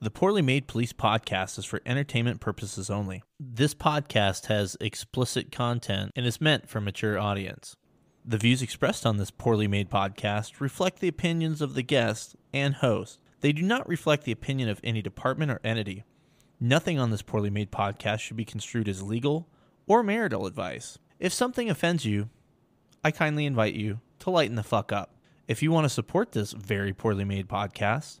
The Poorly Made Police podcast is for entertainment purposes only. This podcast has explicit content and is meant for mature audience. The views expressed on this Poorly Made podcast reflect the opinions of the guest and host. They do not reflect the opinion of any department or entity. Nothing on this Poorly Made podcast should be construed as legal or marital advice. If something offends you, I kindly invite you to lighten the fuck up. If you want to support this very poorly made podcast,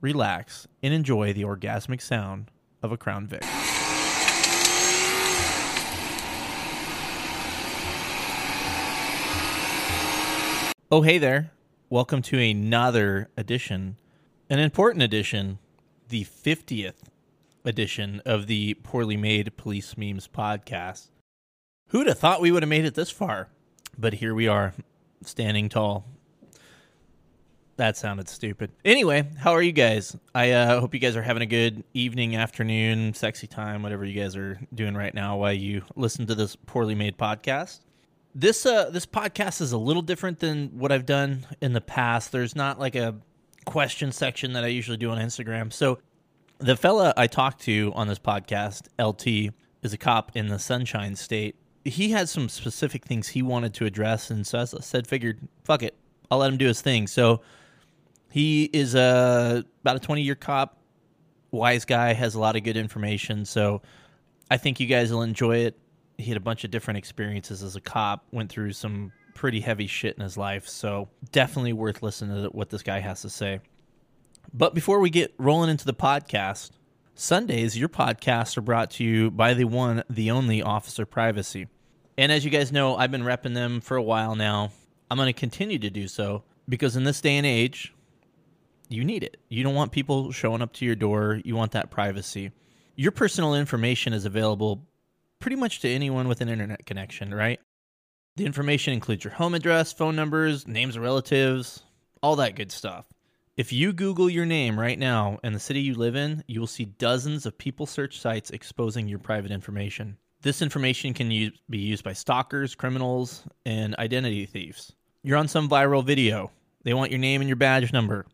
relax, and enjoy the orgasmic sound of a Crown Vic. Oh, hey there. Welcome to another edition, an important edition, the 50th edition of the Poorly Made Police Memes podcast. Who'd have thought we would have made it this far? But here we are, standing tall. That sounded stupid. Anyway, how are you guys? I uh, hope you guys are having a good evening, afternoon, sexy time, whatever you guys are doing right now while you listen to this poorly made podcast. This uh, this podcast is a little different than what I've done in the past. There's not like a question section that I usually do on Instagram. So the fella I talked to on this podcast, LT, is a cop in the Sunshine State. He had some specific things he wanted to address, and so I said, figured, fuck it, I'll let him do his thing. So he is a about a 20 year cop, wise guy, has a lot of good information. So I think you guys will enjoy it. He had a bunch of different experiences as a cop, went through some pretty heavy shit in his life. So definitely worth listening to what this guy has to say. But before we get rolling into the podcast, Sundays, your podcasts are brought to you by the one, the only Officer Privacy. And as you guys know, I've been repping them for a while now. I'm going to continue to do so because in this day and age, you need it. You don't want people showing up to your door. You want that privacy. Your personal information is available pretty much to anyone with an internet connection, right? The information includes your home address, phone numbers, names of relatives, all that good stuff. If you Google your name right now and the city you live in, you will see dozens of people search sites exposing your private information. This information can use, be used by stalkers, criminals, and identity thieves. You're on some viral video. They want your name and your badge number.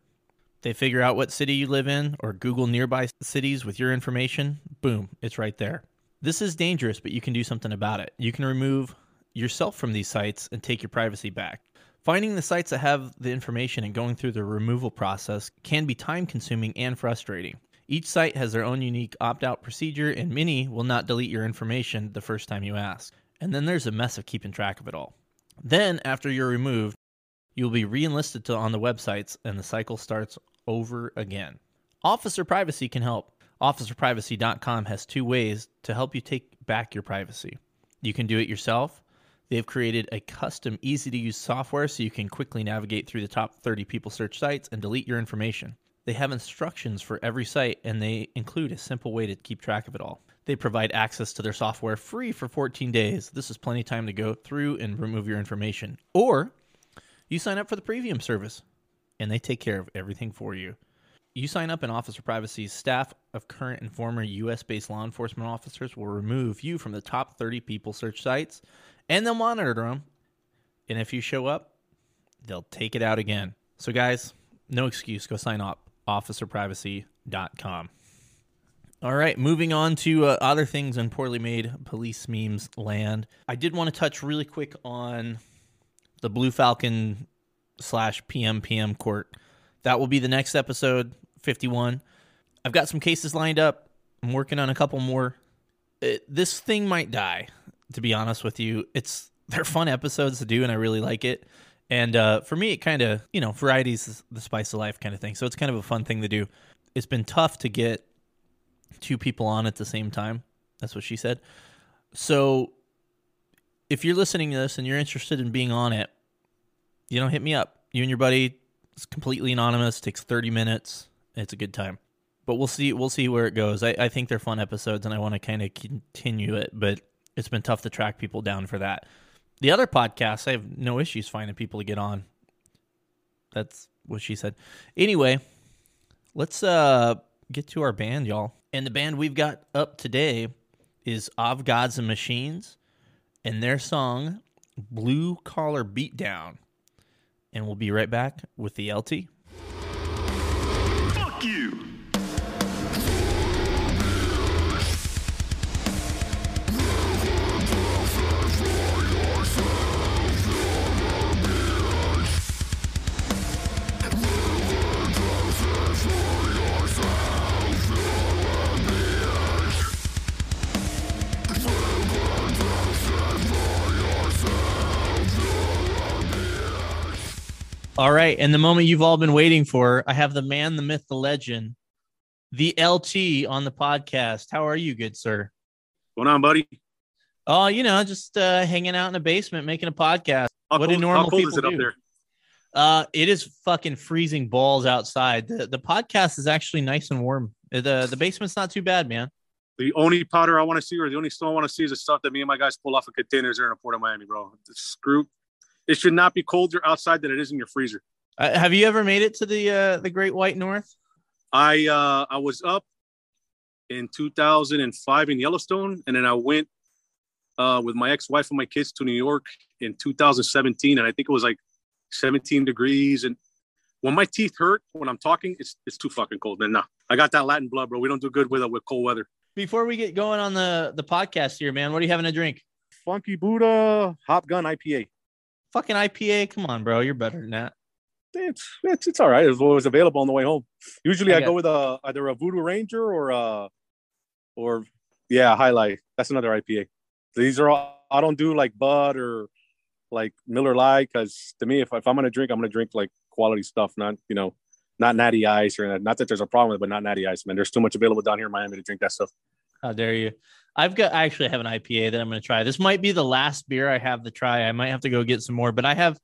They figure out what city you live in or Google nearby cities with your information. Boom, it's right there. This is dangerous, but you can do something about it. You can remove yourself from these sites and take your privacy back. Finding the sites that have the information and going through the removal process can be time consuming and frustrating. Each site has their own unique opt out procedure, and many will not delete your information the first time you ask. And then there's a mess of keeping track of it all. Then, after you're removed, you'll be re-enlisted on the websites, and the cycle starts over again. Officer Privacy can help. OfficerPrivacy.com has two ways to help you take back your privacy. You can do it yourself. They've created a custom, easy to use software so you can quickly navigate through the top 30 people search sites and delete your information. They have instructions for every site and they include a simple way to keep track of it all. They provide access to their software free for 14 days. This is plenty of time to go through and remove your information. Or you sign up for the premium service and they take care of everything for you. You sign up, and Officer Privacy. staff of current and former U.S. based law enforcement officers will remove you from the top 30 people search sites and they'll monitor them. And if you show up, they'll take it out again. So, guys, no excuse. Go sign up. OfficerPrivacy.com. All right, moving on to uh, other things in poorly made police memes land. I did want to touch really quick on the Blue Falcon slash PMPM court. That will be the next episode, 51. I've got some cases lined up. I'm working on a couple more. It, this thing might die, to be honest with you. It's they're fun episodes to do, and I really like it. And uh, for me, it kind of you know varieties the spice of life kind of thing. So it's kind of a fun thing to do. It's been tough to get two people on at the same time. That's what she said. So if you're listening to this and you're interested in being on it, you know, hit me up. You and your buddy. It's completely anonymous. Takes 30 minutes. It's a good time. but we'll see. We'll see where it goes. I, I think they're fun episodes, and I want to kind of continue it. But it's been tough to track people down for that. The other podcasts, I have no issues finding people to get on. That's what she said. Anyway, let's uh get to our band, y'all. And the band we've got up today is Of Gods and Machines and their song Blue Collar Beatdown. And we'll be right back with the LT. All right. And the moment you've all been waiting for, I have the man, the myth, the legend, the LT on the podcast. How are you, good sir? What's going on, buddy? Oh, you know, just uh, hanging out in the basement making a podcast. How what cold, do normal people is it do? up there? Uh, it is fucking freezing balls outside. The the podcast is actually nice and warm. The the basement's not too bad, man. The only powder I want to see, or the only snow I want to see, is the stuff that me and my guys pull off of containers there in the port of Miami, bro. Screw it should not be colder outside than it is in your freezer. Uh, have you ever made it to the uh, the Great White North? I uh, I was up in 2005 in Yellowstone, and then I went uh, with my ex-wife and my kids to New York in 2017, and I think it was like 17 degrees. And when my teeth hurt when I'm talking, it's it's too fucking cold. Man, nah, I got that Latin blood, bro. We don't do good with it with cold weather. Before we get going on the the podcast here, man, what are you having to drink? Funky Buddha Hop Gun IPA. Fucking IPA. Come on, bro. You're better than that. It's it's, it's all right. It was available on the way home. Usually I, I go with a either a Voodoo Ranger or a or yeah, High Life. That's another IPA. These are all I don't do like Bud or like Miller Lite because to me, if, if I'm gonna drink, I'm gonna drink like quality stuff, not you know, not natty ice or not that there's a problem with, it, but not natty ice, man. There's too much available down here in Miami to drink that stuff. How dare you? I've got I actually have an IPA that I'm going to try. This might be the last beer I have to try. I might have to go get some more, but I have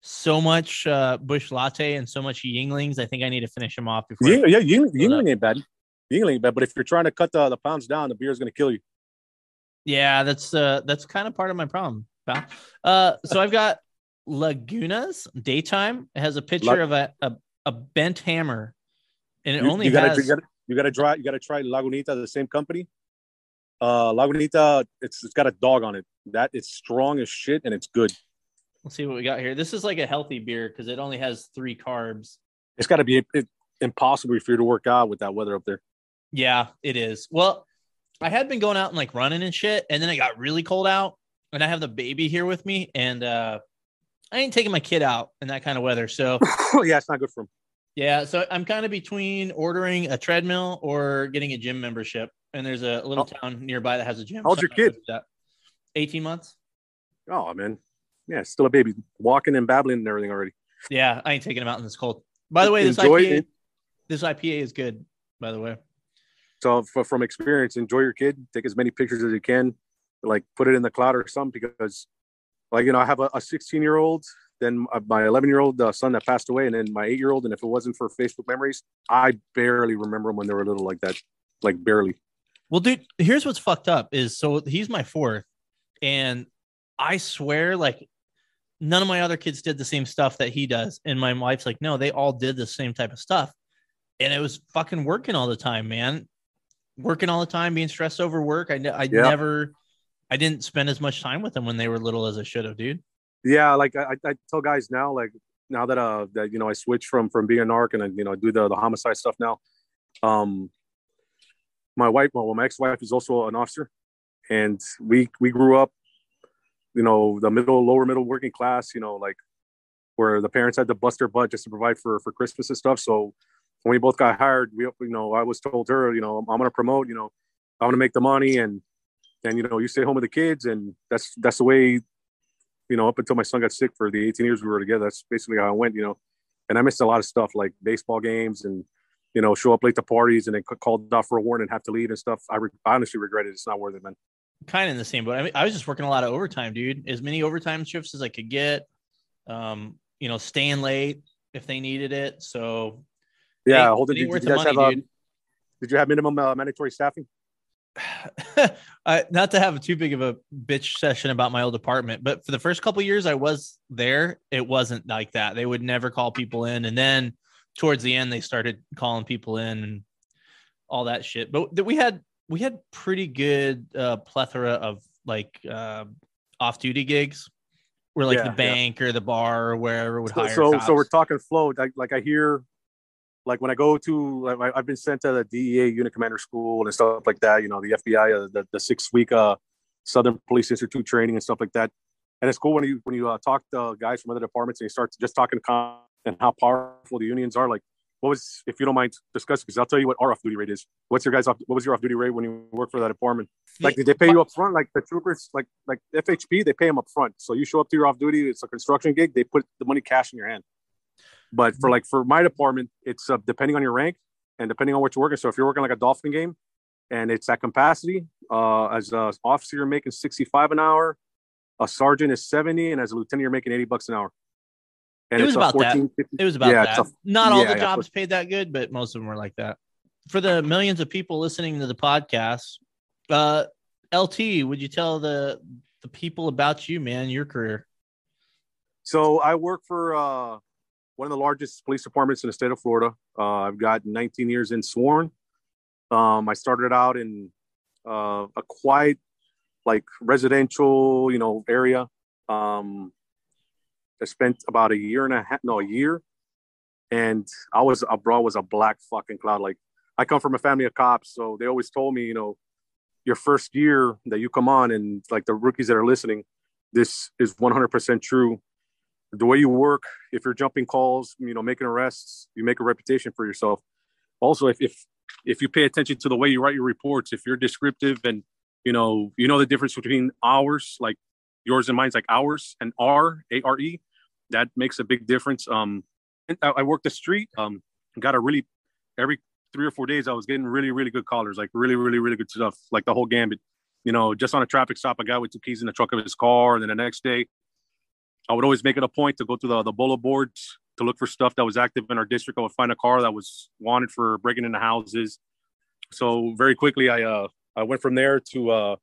so much uh, Busch Latte and so much Yuenglings. I think I need to finish them off before. Yeah, yeah, Yuengling ain't bad. Yuengling ain't bad, but if you're trying to cut the, the pounds down, the beer is going to kill you. Yeah, that's uh that's kind of part of my problem, pal. Uh, so I've got Lagunitas daytime. It has a picture La- of a, a, a bent hammer, and it you, only you gotta, has. You gotta, you gotta try. You gotta try Lagunita, the same company. Uh, Lagunita, it's it's got a dog on it. That it's strong as shit and it's good. Let's see what we got here. This is like a healthy beer because it only has three carbs. It's got to be it, impossible for you to work out with that weather up there. Yeah, it is. Well, I had been going out and like running and shit, and then it got really cold out, and I have the baby here with me, and uh I ain't taking my kid out in that kind of weather. So yeah, it's not good for him. Yeah, so I'm kind of between ordering a treadmill or getting a gym membership and there's a little oh. town nearby that has a gym. How old's your kid? 18 months. Oh man, yeah, still a baby, walking and babbling and everything already. Yeah, I ain't taking him out in this cold. By the way, this enjoy IPA, it. this IPA is good. By the way, so from experience, enjoy your kid. Take as many pictures as you can. Like put it in the cloud or something because, like you know, I have a 16 year old, then my 11 year old uh, son that passed away, and then my eight year old. And if it wasn't for Facebook memories, I barely remember them when they were little like that, like barely. Well, dude, here's what's fucked up is so he's my fourth, and I swear, like none of my other kids did the same stuff that he does. And my wife's like, no, they all did the same type of stuff. And it was fucking working all the time, man. Working all the time, being stressed over work. I, I yeah. never, I didn't spend as much time with them when they were little as I should have, dude. Yeah. Like I, I tell guys now, like now that, uh, that, you know, I switched from, from being an arc and I, you know, do the, the homicide stuff now. Um, my wife, well, my ex-wife is also an officer, and we we grew up, you know, the middle, lower middle working class, you know, like where the parents had to bust their butt just to provide for for Christmas and stuff. So when we both got hired, we you know, I was told her, you know, I'm gonna promote, you know, I'm gonna make the money, and and you know, you stay home with the kids, and that's that's the way, you know, up until my son got sick for the 18 years we were together. That's basically how I went, you know, and I missed a lot of stuff like baseball games and you know, show up late to parties and then called off for a warning and have to leave and stuff. I, re- I honestly regret it. It's not worth it, man. Kind of in the same boat. I mean, I was just working a lot of overtime, dude. As many overtime shifts as I could get. Um, you know, staying late if they needed it. So yeah, hold it. Did, you guys money, have um, Did you have minimum uh, mandatory staffing? uh, not to have too big of a bitch session about my old apartment, but for the first couple years I was there, it wasn't like that. They would never call people in, and then towards the end they started calling people in and all that shit. But we had we had pretty good uh, plethora of like uh, off duty gigs, where like yeah, the bank yeah. or the bar or wherever would so, hire. So cops. so we're talking flow. Like like I hear like when I go to, like, I've been sent to the DEA unit commander school and stuff like that. You know, the FBI, uh, the, the six week uh, Southern Police Institute training and stuff like that. And it's cool when you when you uh, talk to guys from other departments and you start just talking and how powerful the unions are. Like, what was if you don't mind discussing? Because I'll tell you what our off duty rate is. What's your guys off? What was your off duty rate when you work for that department? Like, did they pay you up front? Like the troopers, like like FHP, they pay them up front. So you show up to your off duty. It's a construction gig. They put the money cash in your hand. But for like for my department, it's uh, depending on your rank and depending on what you're working. So if you're working like a dolphin game and it's at capacity, uh, as an officer, you're making 65 an hour, a sergeant is 70, and as a lieutenant, you're making 80 bucks an hour. And it was about 14, that. 50, it was about yeah, that. A, Not all yeah, the jobs yeah. paid that good, but most of them were like that. For the millions of people listening to the podcast, uh, LT, would you tell the the people about you, man, your career? So I work for uh, one of the largest police departments in the state of Florida. Uh, I've got 19 years in sworn. Um, I started out in uh, a quiet, like residential, you know, area. Um, I spent about a year and a half, no, a year, and I was abroad was a black fucking cloud. Like I come from a family of cops, so they always told me, you know, your first year that you come on, and like the rookies that are listening, this is 100% true the way you work, if you're jumping calls, you know, making arrests, you make a reputation for yourself. Also, if if if you pay attention to the way you write your reports, if you're descriptive and you know you know the difference between hours, like yours and mine's like hours and R A R E, that makes a big difference. Um, I, I worked the street. Um, got a really every three or four days I was getting really really good callers, like really really really good stuff, like the whole gambit. You know, just on a traffic stop, a guy with two keys in the trunk of his car, and then the next day I would always make it a point to go to the, the bullet boards to look for stuff that was active in our district. I would find a car that was wanted for breaking into houses. So very quickly, I uh, I went from there to uh,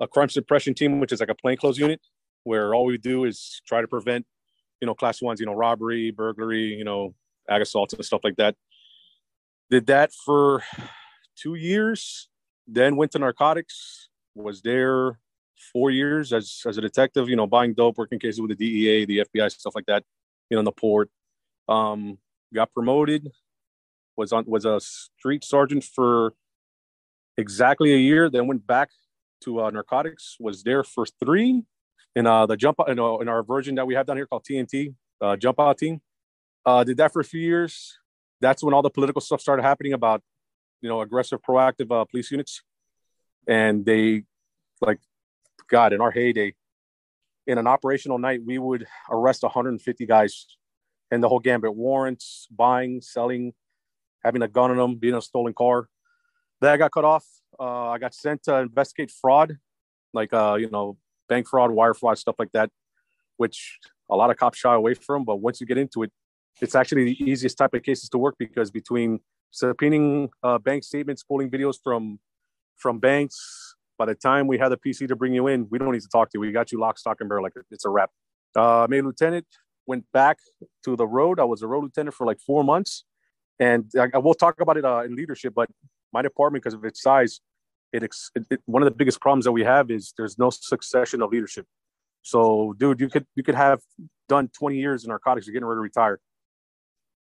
a crime suppression team, which is like a plainclothes unit, where all we do is try to prevent, you know, class ones, you know, robbery, burglary, you know, ag assaults and stuff like that. Did that for two years, then went to narcotics. Was there four years as as a detective. You know, buying dope, working cases with the DEA, the FBI, stuff like that. You know, in the port. Um, got promoted. Was on was a street sergeant for exactly a year. Then went back to uh, narcotics. Was there for three. In uh, the jump in, uh, in our version that we have down here called TNT, uh, jump out team. Uh, did that for a few years. That's when all the political stuff started happening about, you know, aggressive, proactive uh, police units, and they like God, in our heyday, in an operational night, we would arrest 150 guys and the whole gambit warrants, buying, selling, having a gun on them, being a stolen car. I got cut off. Uh, I got sent to investigate fraud, like, uh, you know, bank fraud, wire fraud, stuff like that, which a lot of cops shy away from. But once you get into it, it's actually the easiest type of cases to work because between subpoenaing uh, bank statements, pulling videos from from banks, by the time we had the PC to bring you in, we don't need to talk to you. We got you lock, stock, and barrel. Like it's a wrap. Uh, made lieutenant, went back to the road. I was a road lieutenant for like four months. And I, I will talk about it uh, in leadership, but my department, because of its size, it, it, it, one of the biggest problems that we have is there's no succession of leadership. So, dude, you could you could have done 20 years in narcotics, you're getting ready to retire.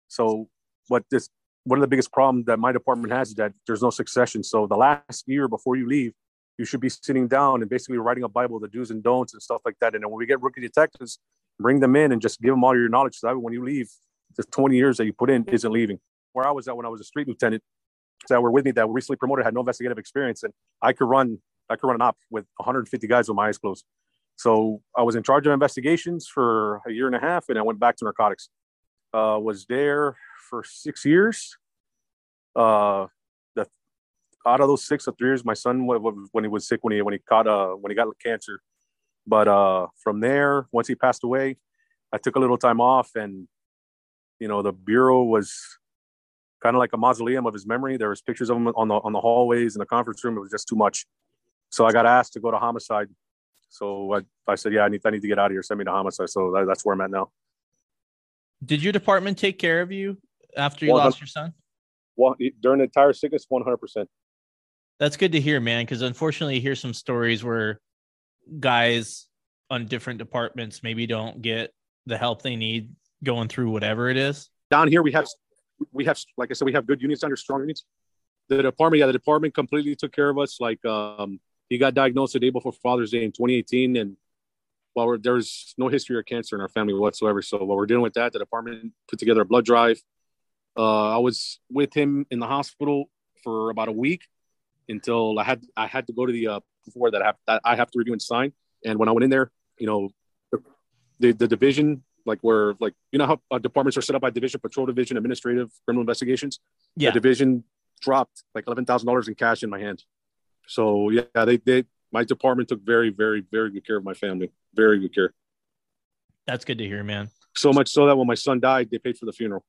So, what this one of the biggest problems that my department has is that there's no succession. So, the last year before you leave, you should be sitting down and basically writing a Bible, the do's and don'ts and stuff like that. And then when we get rookie detectives, bring them in and just give them all your knowledge. So that when you leave, the 20 years that you put in isn't leaving. Where I was at when I was a street lieutenant, that were with me that were recently promoted had no investigative experience, and I could run, I could run an op with 150 guys with my eyes closed. So I was in charge of investigations for a year and a half, and I went back to narcotics. Uh, was there for six years. Uh, the, out of those six or three years, my son when he was sick when he when he caught uh when he got cancer. But uh from there, once he passed away, I took a little time off, and you know the bureau was kind of like a mausoleum of his memory. There was pictures of him on the on the hallways in the conference room. It was just too much. So I got asked to go to homicide. So I, I said, yeah, I need I need to get out of here. Send me to homicide. So that, that's where I'm at now. Did your department take care of you after you lost your son? Well, during the entire sickness, 100. percent That's good to hear, man. Because unfortunately, you hear some stories where guys on different departments maybe don't get the help they need going through whatever it is. Down here, we have we have like I said, we have good units under strong units. The department, yeah, the department completely took care of us. Like um, he got diagnosed the day before Father's Day in 2018, and while well, there's no history of cancer in our family whatsoever, so while we're dealing with that, the department put together a blood drive. Uh, I was with him in the hospital for about a week until I had I had to go to the uh, before that I have that I have to review and sign. And when I went in there, you know, the the division like where like you know how uh, departments are set up by division, patrol division, administrative, criminal investigations. Yeah, the division dropped like eleven thousand dollars in cash in my hand. So yeah, they they my department took very very very good care of my family. Very good care. That's good to hear, man. So much so that when my son died, they paid for the funeral.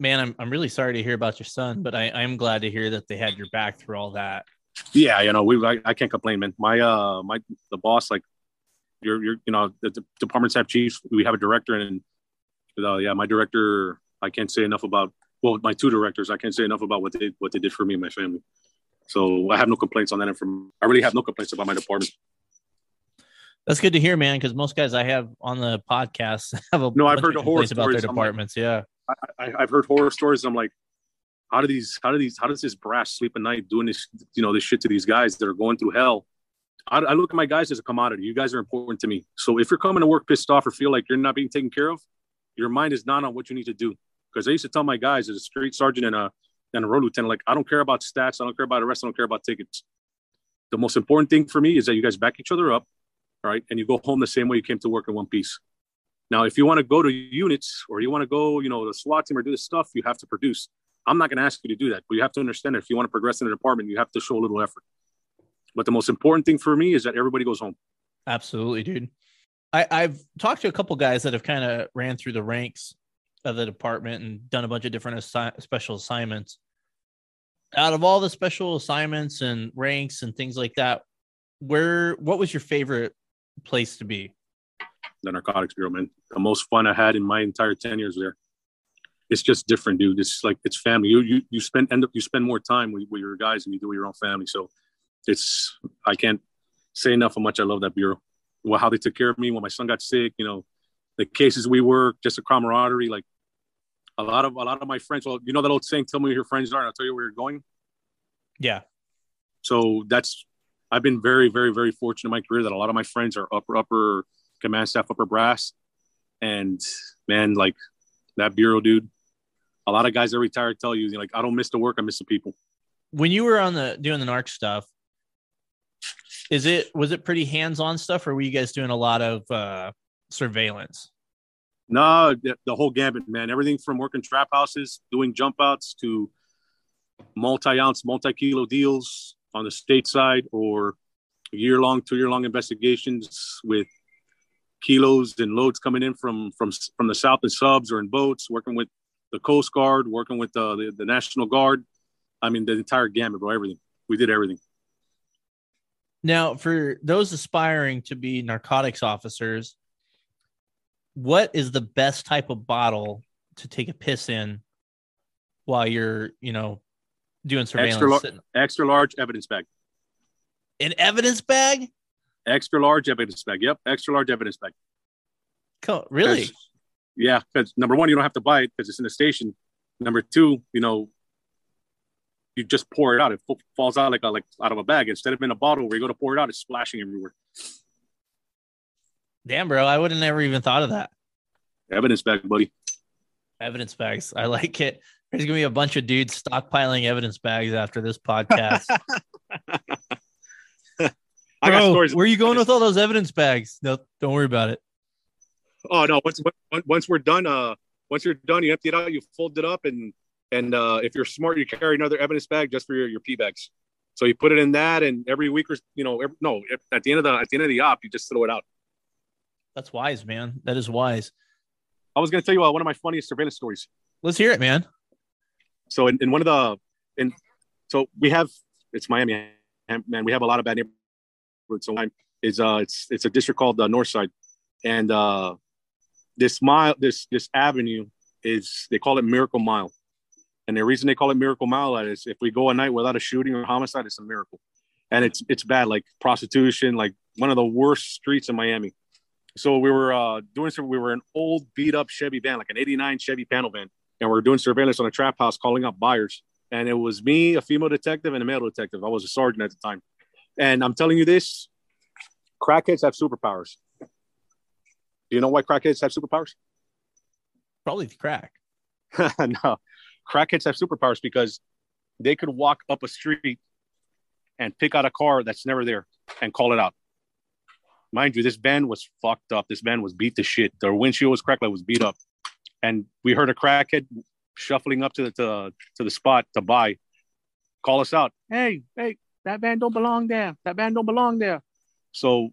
Man, I'm I'm really sorry to hear about your son, but I I'm glad to hear that they had your back through all that. Yeah, you know, we I, I can't complain, man. My uh my the boss like you're, you're you know the, departments have chiefs we have a director and uh, yeah my director i can't say enough about well my two directors i can't say enough about what they what they did for me and my family. So i have no complaints on that and from i really have no complaints about my department. That's good to hear man because most guys i have on the podcast have a no i've heard horror stories about their departments like, yeah. I, I, have heard horror stories. I'm like how do these how do these how does this brass sleep at night doing this you know this shit to these guys that are going through hell I, I look at my guys as a commodity. You guys are important to me. So if you're coming to work pissed off or feel like you're not being taken care of, your mind is not on what you need to do. Because I used to tell my guys as a street sergeant and a and a road lieutenant, like I don't care about stats, I don't care about arrests, I don't care about tickets. The most important thing for me is that you guys back each other up, right? And you go home the same way you came to work in one piece. Now, if you want to go to units or you want to go, you know, the SWAT team or do this stuff, you have to produce. I'm not going to ask you to do that, but you have to understand that if you want to progress in the department, you have to show a little effort. But the most important thing for me is that everybody goes home. Absolutely, dude. I, I've talked to a couple guys that have kind of ran through the ranks of the department and done a bunch of different assi- special assignments. Out of all the special assignments and ranks and things like that, where what was your favorite place to be? The narcotics bureau, man. The most fun I had in my entire ten years there. It's just different, dude. It's like it's family. You you you spend end up you spend more time with, with your guys and you do with your own family. So it's I can't say enough how much I love that bureau. Well, how they took care of me when my son got sick, you know, the cases we worked, just a camaraderie. Like a lot of a lot of my friends. Well, you know that old saying, "Tell me who your friends are, and I'll tell you where you're going." Yeah. So that's I've been very, very, very fortunate in my career that a lot of my friends are upper upper command staff, upper brass, and man, like that bureau, dude. A lot of guys that retired tell you, like, I don't miss the work, I miss the people. When you were on the doing the narc stuff, is it was it pretty hands-on stuff or were you guys doing a lot of uh surveillance? No the, the whole gambit man. Everything from working trap houses doing jump outs to multi-ounce multi-kilo deals on the state side or year-long two-year-long investigations with kilos and loads coming in from from from the south in subs or in boats working with the coast guard working with the, the, the national guard. I mean the entire gamut bro. Everything. We did everything now, for those aspiring to be narcotics officers, what is the best type of bottle to take a piss in while you're, you know, doing surveillance? Extra, extra large evidence bag. An evidence bag? Extra large evidence bag. Yep, extra large evidence bag. Cool. Really? Yeah, because number one, you don't have to buy it because it's in the station. Number two, you know, you just pour it out. It falls out like a, like out of a bag instead of in a bottle where you go to pour it out, it's splashing everywhere. Damn, bro, I would have never even thought of that. Evidence bag, buddy. Evidence bags. I like it. There's gonna be a bunch of dudes stockpiling evidence bags after this podcast. I got stories. Where are you going with all those evidence bags? No, don't worry about it. Oh no! Once once we're done, uh, once you're done, you empty it out, you fold it up, and and uh, if you're smart, you carry another evidence bag just for your, your P bags. So you put it in that, and every week or you know, every, no, at the end of the at the end of the op, you just throw it out. That's wise, man. That is wise. I was going to tell you uh, one of my funniest surveillance stories. Let's hear it, man. So in, in one of the in so we have it's Miami, man. We have a lot of bad neighborhoods. So is uh it's it's a district called the uh, North Side, and uh this mile this this avenue is they call it Miracle Mile, and the reason they call it Miracle Mile is if we go a night without a shooting or homicide, it's a miracle, and it's it's bad like prostitution, like one of the worst streets in Miami. So we were uh, doing some. We were an old beat up Chevy van, like an '89 Chevy panel van, and we are doing surveillance on a trap house, calling up buyers. And it was me, a female detective, and a male detective. I was a sergeant at the time. And I'm telling you this: crackheads have superpowers. Do you know why crackheads have superpowers? Probably the crack. no, crackheads have superpowers because they could walk up a street and pick out a car that's never there and call it out. Mind you, this van was fucked up. This van was beat to shit. Their windshield was cracked, like was beat up. And we heard a crackhead shuffling up to the to, to the spot to buy. Call us out. Hey, hey, that van don't belong there. That van don't belong there. So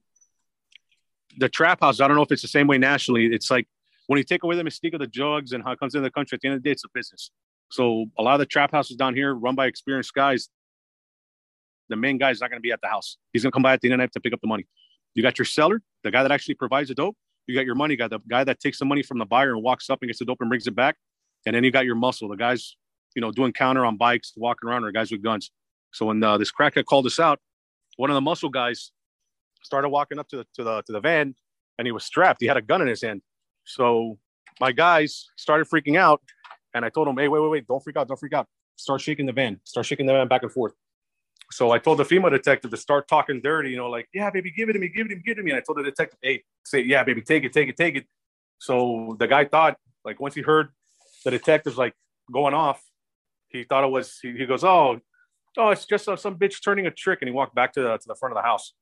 the trap house, I don't know if it's the same way nationally. It's like when you take away the mystique of the drugs and how it comes into the country, at the end of the day, it's a business. So a lot of the trap houses down here run by experienced guys. The main guy is not going to be at the house. He's going to come by at the end of the night to pick up the money. You got your seller, the guy that actually provides the dope. You got your money guy, the guy that takes the money from the buyer and walks up and gets the dope and brings it back. And then you got your muscle, the guys, you know, doing counter on bikes, walking around, or guys with guns. So when uh, this crackhead called us out, one of the muscle guys started walking up to the to the to the van, and he was strapped. He had a gun in his hand. So my guys started freaking out, and I told him, "Hey, wait, wait, wait! Don't freak out! Don't freak out! Start shaking the van. Start shaking the van back and forth." So I told the female detective to start talking dirty, you know, like, yeah, baby, give it to me, give it to me, give it to me. And I told the detective, hey, say, yeah, baby, take it, take it, take it. So the guy thought, like, once he heard the detectives like going off, he thought it was, he, he goes, oh, oh, it's just uh, some bitch turning a trick. And he walked back to the, to the front of the house.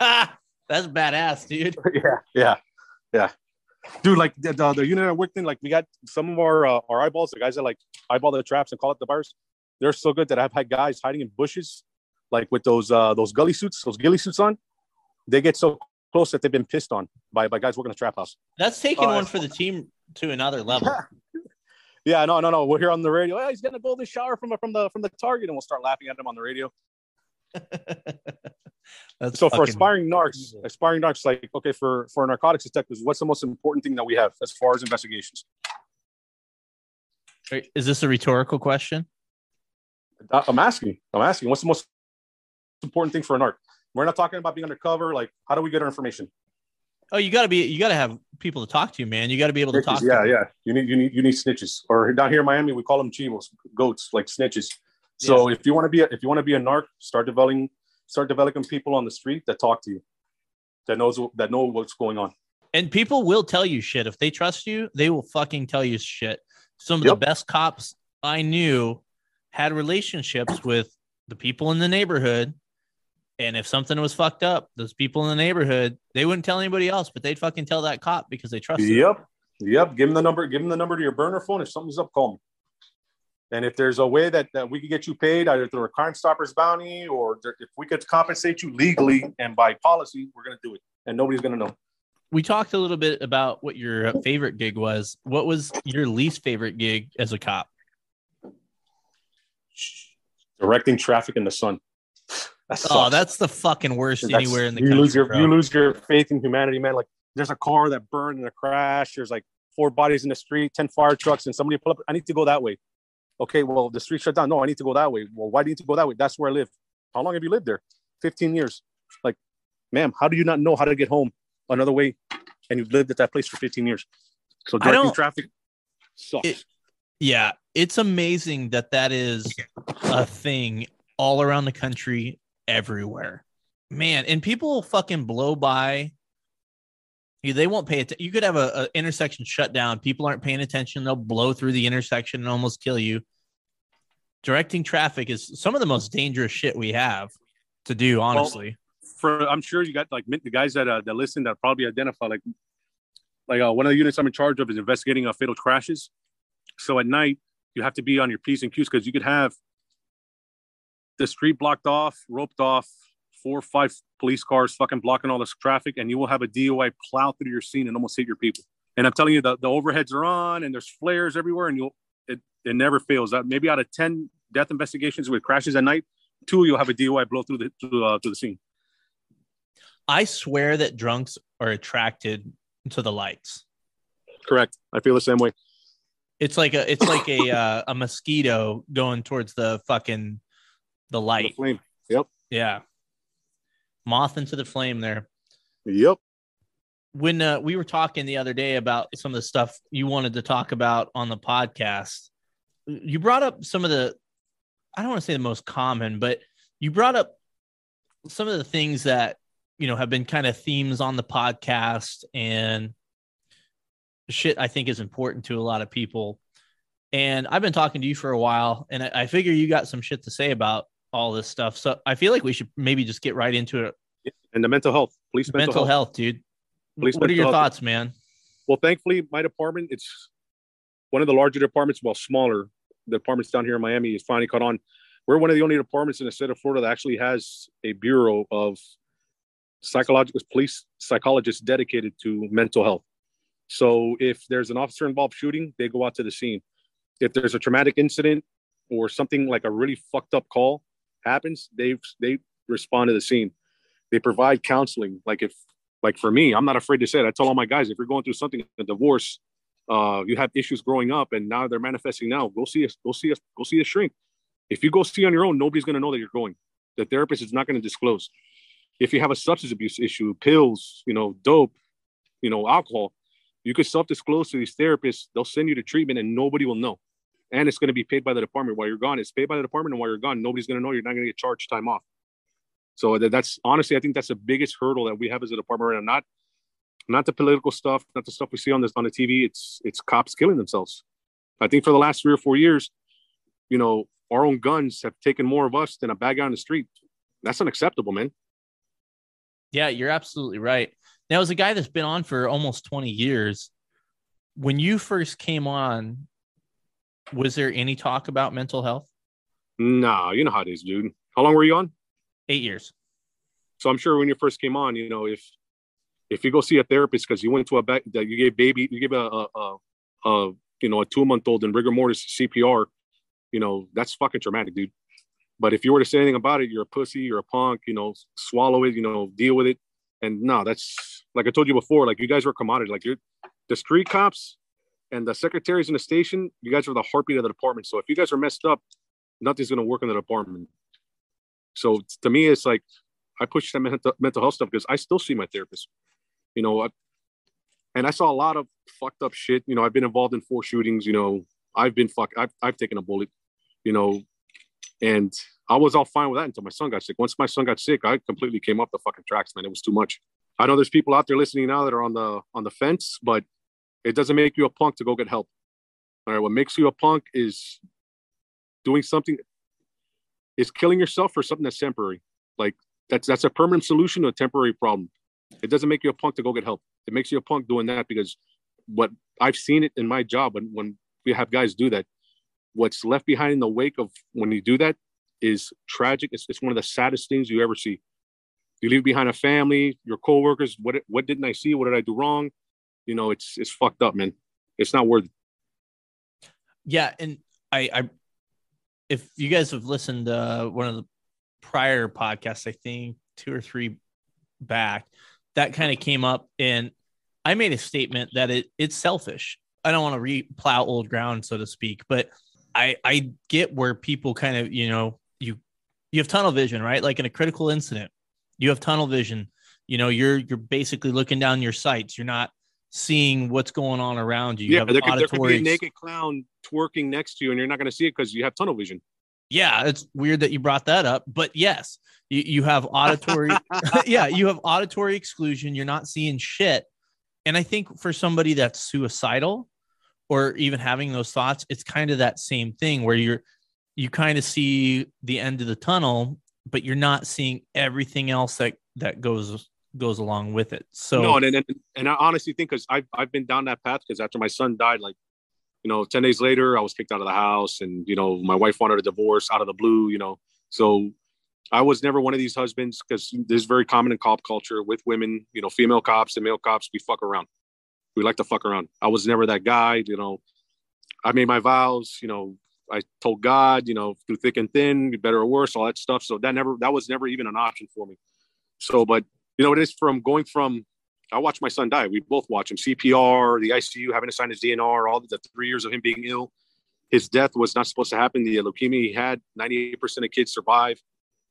That's badass, dude. yeah, yeah, yeah. Dude, like the, the, the unit I worked in, like we got some of our uh, our eyeballs, the guys that like eyeball the traps and call it the bars they're so good that I've had guys hiding in bushes, like with those uh, those gully suits, those ghillie suits on. They get so close that they've been pissed on by, by guys working the trap house. That's taking uh, one for the team to another level. Yeah. yeah, no, no, no. We're here on the radio. Hey, he's gonna go the shower from from the from the target, and we'll start laughing at him on the radio. So for aspiring narcs, aspiring narcs, like okay, for for narcotics detectives, what's the most important thing that we have as far as investigations? Is this a rhetorical question? Uh, I'm asking. I'm asking. What's the most important thing for an art? We're not talking about being undercover. Like, how do we get our information? Oh, you got to be. You got to have people to talk to, man. You got to be able to talk. Yeah, yeah. You need. You need. You need snitches. Or down here in Miami, we call them chivos, goats, like snitches. So yes. if you want to be, a, if you want to be a narc, start developing, start developing people on the street that talk to you, that knows that know what's going on. And people will tell you shit if they trust you. They will fucking tell you shit. Some of yep. the best cops I knew had relationships with the people in the neighborhood. And if something was fucked up, those people in the neighborhood, they wouldn't tell anybody else, but they'd fucking tell that cop because they trust. Yep. Him. Yep. Give him the number. Give him the number to your burner phone. If something's up, call me. And if there's a way that, that we could get you paid, either through a Crime Stoppers bounty or if we could compensate you legally and by policy, we're going to do it. And nobody's going to know. We talked a little bit about what your favorite gig was. What was your least favorite gig as a cop? directing traffic in the sun. That oh, that's the fucking worst that's, anywhere in the you country. Lose your, bro. you lose your faith in humanity, man. Like there's a car that burned in a crash. There's like four bodies in the street, 10 fire trucks, and somebody pull up. I need to go that way. Okay, well, the street shut down. No, I need to go that way. Well, why do you need to go that way? That's where I live. How long have you lived there? 15 years. Like, ma'am, how do you not know how to get home another way? And you've lived at that place for 15 years. So directing traffic sucks. It, yeah, it's amazing that that is a thing all around the country, everywhere. Man, and people fucking blow by. They won't pay attention. You could have a, a intersection shut down. People aren't paying attention. They'll blow through the intersection and almost kill you. Directing traffic is some of the most dangerous shit we have to do. Honestly, well, for I'm sure you got like the guys that uh, that listen that probably identify like like uh, one of the units I'm in charge of is investigating uh, fatal crashes. So at night, you have to be on your P's and Q's because you could have the street blocked off, roped off, four or five police cars fucking blocking all this traffic, and you will have a DUI plow through your scene and almost hit your people. And I'm telling you, the, the overheads are on and there's flares everywhere, and you'll it, it never fails. That maybe out of ten death investigations with crashes at night, two you'll have a DUI blow through the through, uh, through the scene. I swear that drunks are attracted to the lights. Correct. I feel the same way. It's like a it's like a uh, a mosquito going towards the fucking the light. The flame. Yep. Yeah. Moth into the flame there. Yep. When uh, we were talking the other day about some of the stuff you wanted to talk about on the podcast, you brought up some of the I don't want to say the most common, but you brought up some of the things that you know have been kind of themes on the podcast and shit I think is important to a lot of people. And I've been talking to you for a while, and I, I figure you got some shit to say about all this stuff. So I feel like we should maybe just get right into it. And the mental health, police mental, mental health. health. dude. Police what are your health. thoughts, man? Well, thankfully, my department it's one of the larger departments, well, smaller the departments down here in Miami is finally caught on. We're one of the only departments in the state of Florida that actually has a bureau of psychological police psychologists dedicated to mental health. So if there's an officer involved shooting, they go out to the scene. If there's a traumatic incident or something like a really fucked up call happens, they they respond to the scene. They provide counseling. Like if like for me, I'm not afraid to say it. I tell all my guys, if you're going through something, a divorce, uh, you have issues growing up, and now they're manifesting now. Go see us. Go see us. Go see a shrink. If you go see on your own, nobody's going to know that you're going. The therapist is not going to disclose. If you have a substance abuse issue, pills, you know, dope, you know, alcohol, you could self-disclose to these therapists. They'll send you to treatment, and nobody will know. And it's going to be paid by the department while you're gone. It's paid by the department, and while you're gone, nobody's going to know. You're not going to get charged time off. So that's honestly, I think that's the biggest hurdle that we have as a department right now. Not not the political stuff, not the stuff we see on this on the TV. It's it's cops killing themselves. I think for the last three or four years, you know, our own guns have taken more of us than a bad guy on the street. That's unacceptable, man. Yeah, you're absolutely right. Now, as a guy that's been on for almost 20 years, when you first came on, was there any talk about mental health? Nah, you know how it is, dude. How long were you on? Eight years. So I'm sure when you first came on, you know, if if you go see a therapist because you went to a back that you gave baby, you gave a, a, a, a you know a two month old in rigor mortis CPR, you know that's fucking traumatic, dude. But if you were to say anything about it, you're a pussy, you're a punk, you know, swallow it, you know, deal with it. And no, that's like I told you before, like you guys were commodity. Like you're the street cops and the secretaries in the station, you guys are the heartbeat of the department. So if you guys are messed up, nothing's gonna work in the department. So to me, it's like I push that mental, mental health stuff because I still see my therapist you know, and I saw a lot of fucked up shit. You know, I've been involved in four shootings. You know, I've been fucked. I've I've taken a bullet. You know, and I was all fine with that until my son got sick. Once my son got sick, I completely came off the fucking tracks, man. It was too much. I know there's people out there listening now that are on the on the fence, but it doesn't make you a punk to go get help. All right, what makes you a punk is doing something is killing yourself for something that's temporary. Like that's that's a permanent solution to a temporary problem. It doesn't make you a punk to go get help. It makes you a punk doing that because what I've seen it in my job when, when we have guys do that, what's left behind in the wake of when you do that is tragic. It's, it's one of the saddest things you ever see. You leave behind a family, your coworkers. What what didn't I see? What did I do wrong? You know, it's it's fucked up, man. It's not worth. Yeah, and I, I if you guys have listened uh, one of the prior podcasts, I think two or three back, that kind of came up and I made a statement that it it's selfish. I don't want to re-plow old ground, so to speak, but I I get where people kind of you know you you have tunnel vision, right? Like in a critical incident, you have tunnel vision. You know, you're you're basically looking down your sights. You're not seeing what's going on around you. you yeah, there could, there could be a naked clown twerking next to you, and you're not going to see it because you have tunnel vision. Yeah, it's weird that you brought that up, but yes, you, you have auditory. yeah, you have auditory exclusion. You're not seeing shit. And I think for somebody that's suicidal or even having those thoughts, it's kind of that same thing where you're you kind of see the end of the tunnel, but you're not seeing everything else that that goes goes along with it. So no, and and, and I honestly think because I've I've been down that path because after my son died, like you know, 10 days later, I was kicked out of the house and, you know, my wife wanted a divorce out of the blue, you know. So I was never one of these husbands because this is very common in cop culture with women, you know, female cops and male cops, we fuck around. We like to fuck around. I was never that guy, you know. I made my vows, you know, I told God, you know, through thick and thin, better or worse, all that stuff. So that never, that was never even an option for me. So, but you know, it is from going from, I watched my son die. We both watched him CPR, the ICU, having to sign his DNR, all the three years of him being ill. His death was not supposed to happen. The leukemia he had, 98% of kids survive.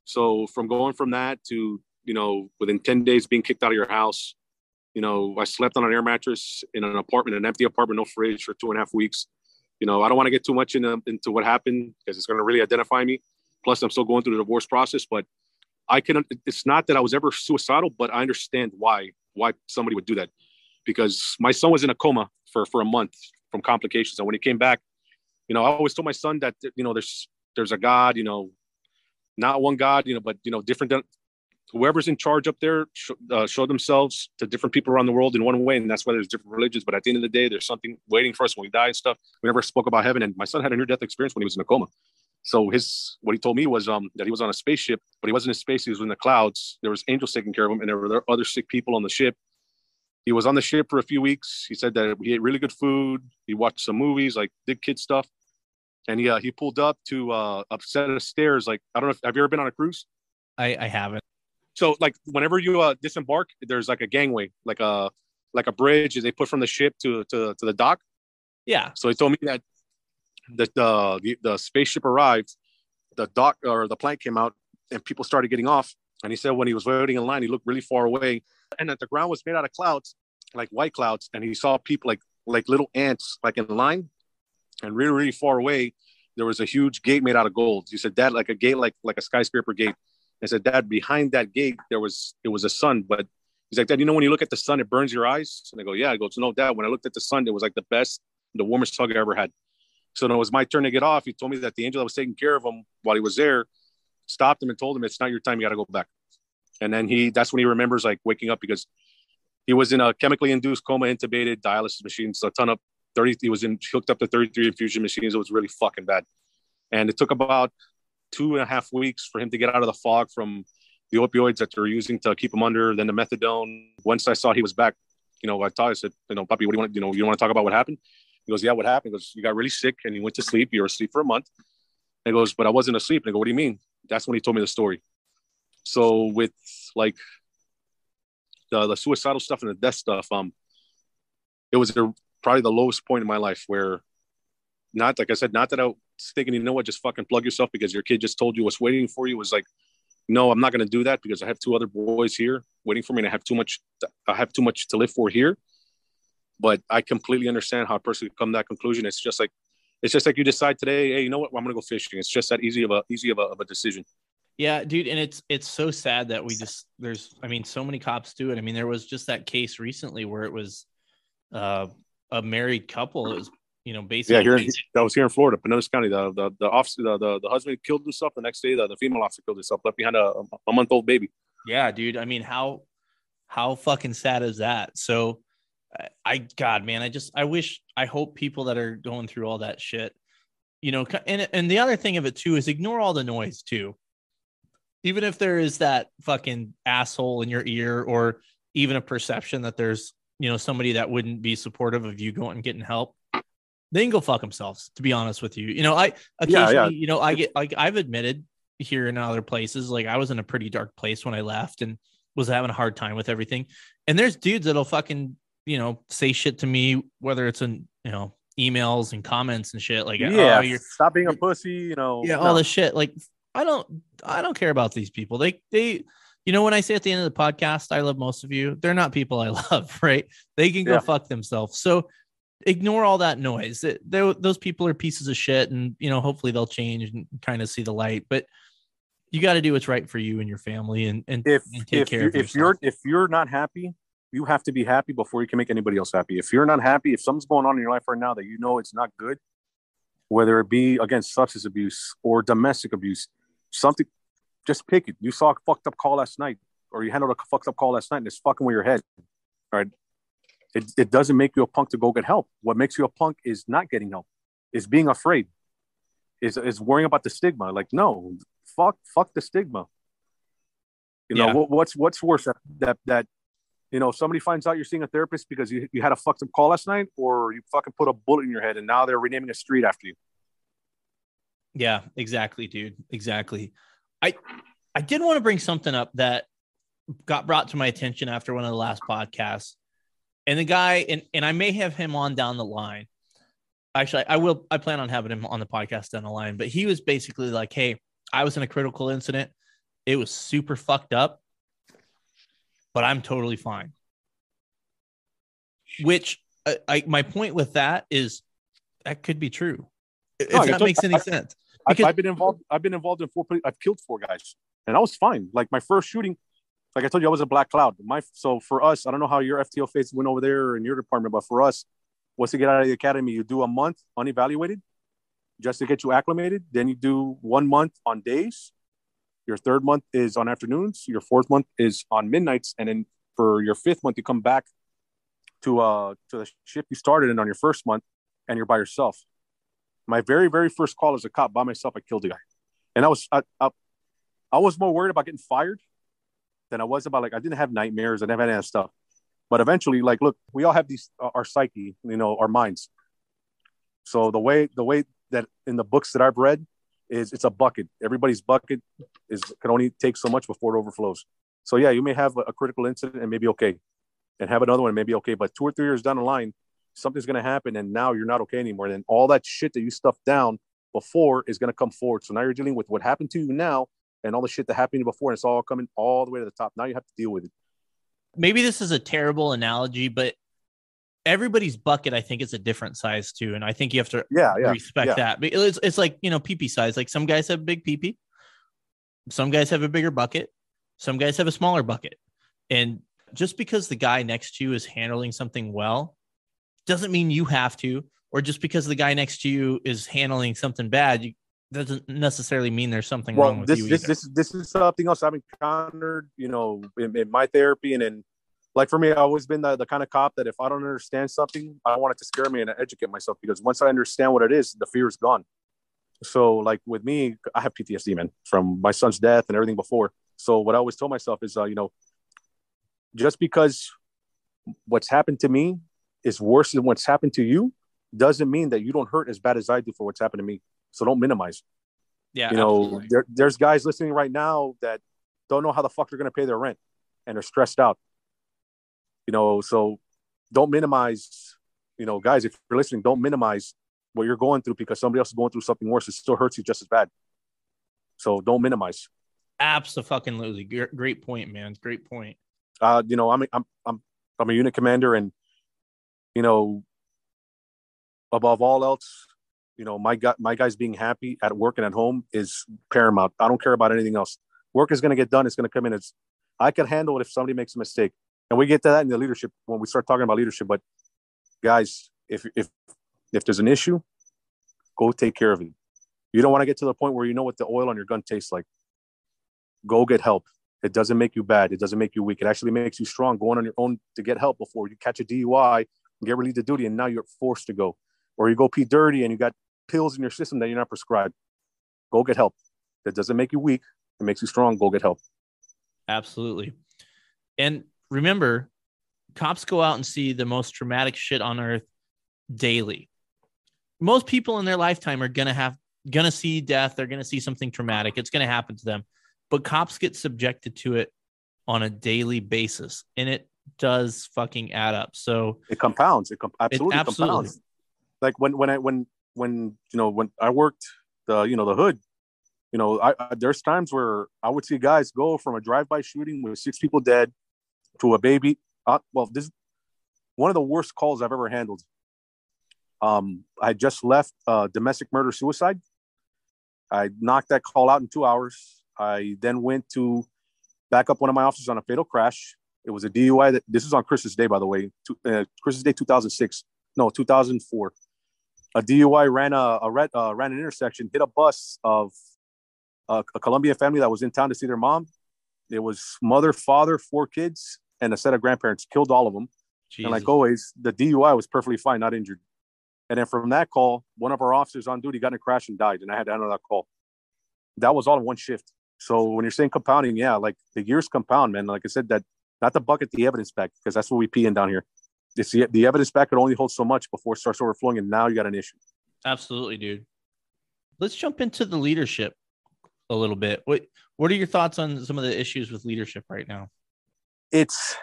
So from going from that to, you know, within 10 days being kicked out of your house, you know, I slept on an air mattress in an apartment, an empty apartment, no fridge for two and a half weeks you know, I don't want to get too much into, into what happened because it's going to really identify me. Plus, I'm still going through the divorce process, but I can. It's not that I was ever suicidal, but I understand why why somebody would do that because my son was in a coma for for a month from complications, and when he came back, you know, I always told my son that you know there's there's a God, you know, not one God, you know, but you know, different whoever's in charge up there sh- uh, show themselves to different people around the world in one way, and that's why there's different religions. But at the end of the day, there's something waiting for us when we die and stuff. We never spoke about heaven, and my son had a near-death experience when he was in a coma. So his what he told me was um, that he was on a spaceship, but he wasn't in space. He was in the clouds. There was angels taking care of him, and there were other sick people on the ship. He was on the ship for a few weeks. He said that he ate really good food. He watched some movies, like did kid stuff, and he uh, he pulled up to uh, a set of stairs. Like I don't know if have you ever been on a cruise? I, I haven't. So like whenever you uh, disembark, there's like a gangway, like a like a bridge they put from the ship to to, to the dock. Yeah. So he told me that that the, the the spaceship arrived, the dock or the plane came out, and people started getting off. And he said when he was waiting in line, he looked really far away, and that the ground was made out of clouds, like white clouds, and he saw people like like little ants, like in line, and really really far away, there was a huge gate made out of gold. He said that like a gate, like like a skyscraper gate. I said, Dad, behind that gate, there was it was a sun, but he's like, Dad, you know when you look at the sun, it burns your eyes. And I go, Yeah. I go, no, Dad. When I looked at the sun, it was like the best, the warmest hug I ever had. So it was my turn to get off, he told me that the angel that was taking care of him while he was there stopped him and told him, It's not your time, you gotta go back. And then he that's when he remembers like waking up because he was in a chemically induced coma, intubated, dialysis machines, a ton of 30, he was in hooked up to 33 infusion machines. It was really fucking bad. And it took about two and a half weeks for him to get out of the fog from the opioids that they're using to keep him under, then the methadone. Once I saw he was back, you know, I thought I said, you know, puppy, what do you want? To you know, you want to talk about what happened? He goes, yeah, what happened? He goes, you got really sick and you went to sleep. You were asleep for a month. And he goes, but I wasn't asleep. And I go, what do you mean? That's when he told me the story. So with like the, the suicidal stuff and the death stuff, um, it was probably the lowest point in my life where not like I said, not that I was thinking, you know what, just fucking plug yourself because your kid just told you what's waiting for you. Was like, no, I'm not going to do that because I have two other boys here waiting for me, and I have too much. I have too much to live for here. But I completely understand how a person could come to that conclusion. It's just like, it's just like you decide today, hey, you know what, I'm going to go fishing. It's just that easy of a easy of a, of a decision. Yeah, dude, and it's it's so sad that we just there's I mean so many cops do it. I mean there was just that case recently where it was uh, a married couple. It was you know, basically. Yeah, here in, that was here in Florida, Pinellas County. The the the officer, the, the, the husband killed himself. The next day, the, the female officer killed herself, left behind a, a month old baby. Yeah, dude. I mean, how how fucking sad is that? So, I God, man, I just I wish I hope people that are going through all that shit, you know, and and the other thing of it too is ignore all the noise too. Even if there is that fucking asshole in your ear, or even a perception that there's you know somebody that wouldn't be supportive of you going and getting help they can go fuck themselves. To be honest with you, you know, I occasionally, yeah, yeah. you know, I get like I've admitted here in other places, like I was in a pretty dark place when I left and was having a hard time with everything. And there's dudes that'll fucking, you know, say shit to me, whether it's in, you know, emails and comments and shit. Like, oh, yeah, oh, stop being a pussy, you know. Yeah, no. all this shit. Like, I don't, I don't care about these people. They, they, you know, when I say at the end of the podcast, I love most of you. They're not people I love, right? They can go yeah. fuck themselves. So ignore all that noise. That those people are pieces of shit, and you know, hopefully they'll change and kind of see the light. But you got to do what's right for you and your family, and and, if, and take if care of yourself. if you're if you're not happy, you have to be happy before you can make anybody else happy. If you're not happy, if something's going on in your life right now that you know it's not good, whether it be against substance abuse or domestic abuse, something, just pick it. You saw a fucked up call last night, or you handled a fucked up call last night, and it's fucking with your head. All right, it, it doesn't make you a punk to go get help. What makes you a punk is not getting help, is being afraid, is, is worrying about the stigma. Like, no, fuck, fuck the stigma. You know, yeah. what, what's, what's worse that, that, that you know, somebody finds out you're seeing a therapist because you, you had a fucked up call last night, or you fucking put a bullet in your head and now they're renaming a street after you. Yeah, exactly, dude. Exactly. I I did want to bring something up that got brought to my attention after one of the last podcasts. And the guy, and, and I may have him on down the line. Actually, I will I plan on having him on the podcast down the line, but he was basically like, Hey, I was in a critical incident. It was super fucked up, but I'm totally fine. Which I, I my point with that is that could be true. If no, that makes any I, sense. Because, I've been involved. I've been involved in four. I've killed four guys, and I was fine. Like my first shooting, like I told you, I was a black cloud. My so for us, I don't know how your FTO phase went over there in your department, but for us, once you get out of the academy, you do a month unevaluated, just to get you acclimated. Then you do one month on days. Your third month is on afternoons. Your fourth month is on midnights, and then for your fifth month, you come back to uh to the ship you started in on your first month, and you're by yourself. My very very first call as a cop by myself, I killed a guy, and I was I, I, I was more worried about getting fired than I was about like I didn't have nightmares. I never had any stuff. But eventually, like, look, we all have these uh, our psyche, you know, our minds. So the way the way that in the books that I've read is it's a bucket. Everybody's bucket is can only take so much before it overflows. So yeah, you may have a, a critical incident and maybe okay, and have another one maybe okay, but two or three years down the line, something's going to happen, and now you're not okay anymore. And all that shit that you stuffed down before is going to come forward. So now you're dealing with what happened to you now and all the shit that happened before, and it's all coming all the way to the top. Now you have to deal with it. Maybe this is a terrible analogy, but everybody's bucket, I think, is a different size too, and I think you have to yeah, yeah respect yeah. that. It's it's like you know PP size. Like some guys have big PP, some guys have a bigger bucket, some guys have a smaller bucket, and just because the guy next to you is handling something well, doesn't mean you have to. Or just because the guy next to you is handling something bad, you, doesn't necessarily mean there's something well, wrong with this, you. This, this, this is something else I've encountered, you know, in, in my therapy and in like for me, I've always been the, the kind of cop that if I don't understand something, I want it to scare me and educate myself because once I understand what it is, the fear is gone. So, like with me, I have PTSD, man, from my son's death and everything before. So, what I always tell myself is, uh, you know, just because what's happened to me is worse than what's happened to you doesn't mean that you don't hurt as bad as I do for what's happened to me. So don't minimize. Yeah. You know, there, there's guys listening right now that don't know how the fuck they're going to pay their rent and they're stressed out. You know, so don't minimize, you know, guys, if you're listening, don't minimize what you're going through because somebody else is going through something worse. It still hurts you just as bad. So don't minimize. Absolutely. Great point, man. Great point. Uh, you know, I'm, I'm, I'm, I'm a unit commander and, you know, above all else, you know, my guy, my guys being happy at work and at home is paramount. I don't care about anything else. Work is going to get done. It's going to come in. It's I can handle it if somebody makes a mistake, and we get to that in the leadership when we start talking about leadership. But guys, if if if there's an issue, go take care of it. You don't want to get to the point where you know what the oil on your gun tastes like. Go get help. It doesn't make you bad. It doesn't make you weak. It actually makes you strong. Going on your own to get help before you catch a DUI, get relieved of duty, and now you're forced to go. Or you go pee dirty and you got pills in your system that you're not prescribed, go get help. That doesn't make you weak. It makes you strong. Go get help. Absolutely. And remember, cops go out and see the most traumatic shit on earth daily. Most people in their lifetime are gonna have gonna see death. They're gonna see something traumatic. It's gonna happen to them. But cops get subjected to it on a daily basis, and it does fucking add up. So it compounds. It com- absolutely, it absolutely compounds. Like when when I when when you know when I worked the you know the hood, you know I, I there's times where I would see guys go from a drive-by shooting with six people dead to a baby. Uh, well, this is one of the worst calls I've ever handled. Um, I just left uh, domestic murder suicide. I knocked that call out in two hours. I then went to back up one of my officers on a fatal crash. It was a DUI. That this is on Christmas Day, by the way. uh, Christmas Day, 2006. No, 2004 a DUI ran a, a red, uh, ran an intersection, hit a bus of a, a Colombian family that was in town to see their mom. It was mother, father, four kids, and a set of grandparents. Killed all of them. Jesus. And like always, the DUI was perfectly fine, not injured. And then from that call, one of our officers on duty got in a crash and died, and I had to handle that call. That was all in one shift. So when you're saying compounding, yeah, like the years compound, man. Like I said, that not the bucket, the evidence back because that's what we pee in down here. It's the, the evidence back could only hold so much before it starts overflowing, and now you got an issue. Absolutely, dude. Let's jump into the leadership a little bit. What What are your thoughts on some of the issues with leadership right now? It's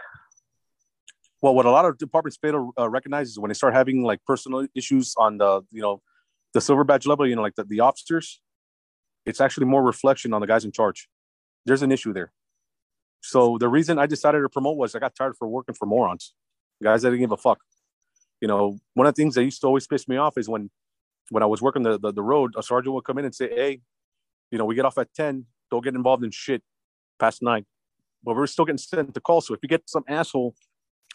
well, what a lot of departments fail to uh, recognize is when they start having like personal issues on the you know the silver badge level, you know, like the, the officers, it's actually more reflection on the guys in charge. There's an issue there. So the reason I decided to promote was I got tired for working for morons, guys that didn't give a fuck. You know, one of the things that used to always piss me off is when when I was working the, the, the road, a sergeant would come in and say, Hey, you know, we get off at 10, don't get involved in shit past nine. But we're still getting sent to call. So if you get some asshole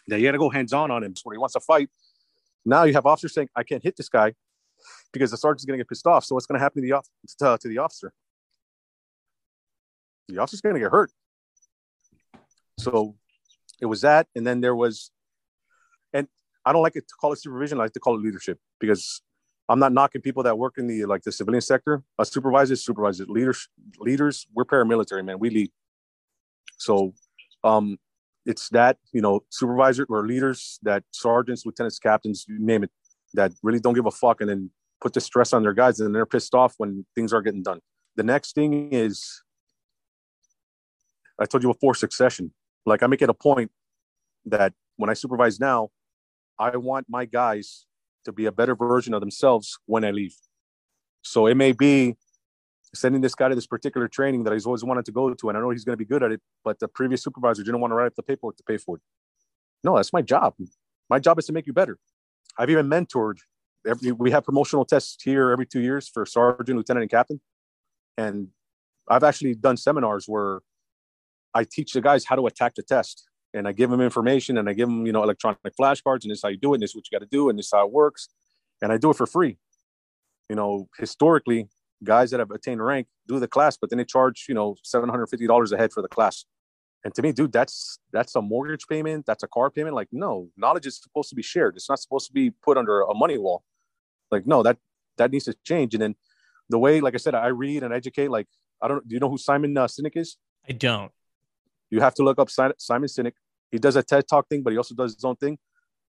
that you got to go hands on on him when he wants to fight, now you have officers saying, I can't hit this guy because the sergeant's going to get pissed off. So what's going to happen to the, to, to the officer? The officer's going to get hurt. So it was that. And then there was, and I don't like it to call it supervision. I like to call it leadership because I'm not knocking people that work in the like the civilian sector. A supervisor, supervisors, leaders, leaders. We're paramilitary, man. We lead. So, um, it's that you know supervisor or leaders that sergeants, lieutenants, captains, you name it, that really don't give a fuck and then put the stress on their guys and they're pissed off when things are getting done. The next thing is, I told you before succession. Like I make it a point that when I supervise now, I want my guys to be a better version of themselves when I leave. So it may be sending this guy to this particular training that he's always wanted to go to, and I know he's going to be good at it, but the previous supervisor didn't want to write up the paperwork to pay for it. No, that's my job. My job is to make you better. I've even mentored. Every, we have promotional tests here every two years for sergeant, lieutenant, and captain, and I've actually done seminars where I teach the guys how to attack the test and I give them information and I give them, you know, electronic flashcards and this is how you do it, and this is what you got to do, and this is how it works. And I do it for free. You know, historically, guys that have attained rank do the class, but then they charge, you know, $750 a head for the class. And to me, dude, that's that's a mortgage payment, that's a car payment. Like, no, knowledge is supposed to be shared. It's not supposed to be put under a money wall. Like, no, that that needs to change. And then the way, like I said, I read and educate. Like, I don't. Do you know who Simon uh, Sinek is? I don't. You have to look up Simon Sinek. He does a TED Talk thing, but he also does his own thing.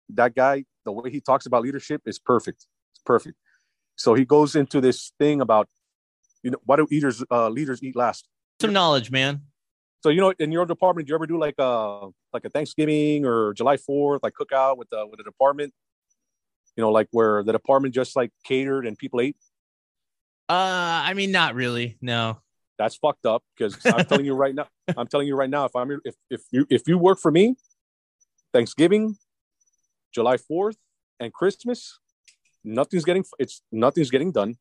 That guy, the way he talks about leadership is perfect. It's perfect. So he goes into this thing about, you know, why do eaters uh, leaders eat last? Some knowledge, man. So you know, in your department, do you ever do like a like a Thanksgiving or July Fourth, like cookout with the with the department? You know, like where the department just like catered and people ate. Uh, I mean, not really. No. That's fucked up because I'm telling you right now. I'm telling you right now. If I'm if if you if you work for me, Thanksgiving, July Fourth, and Christmas, nothing's getting it's nothing's getting done.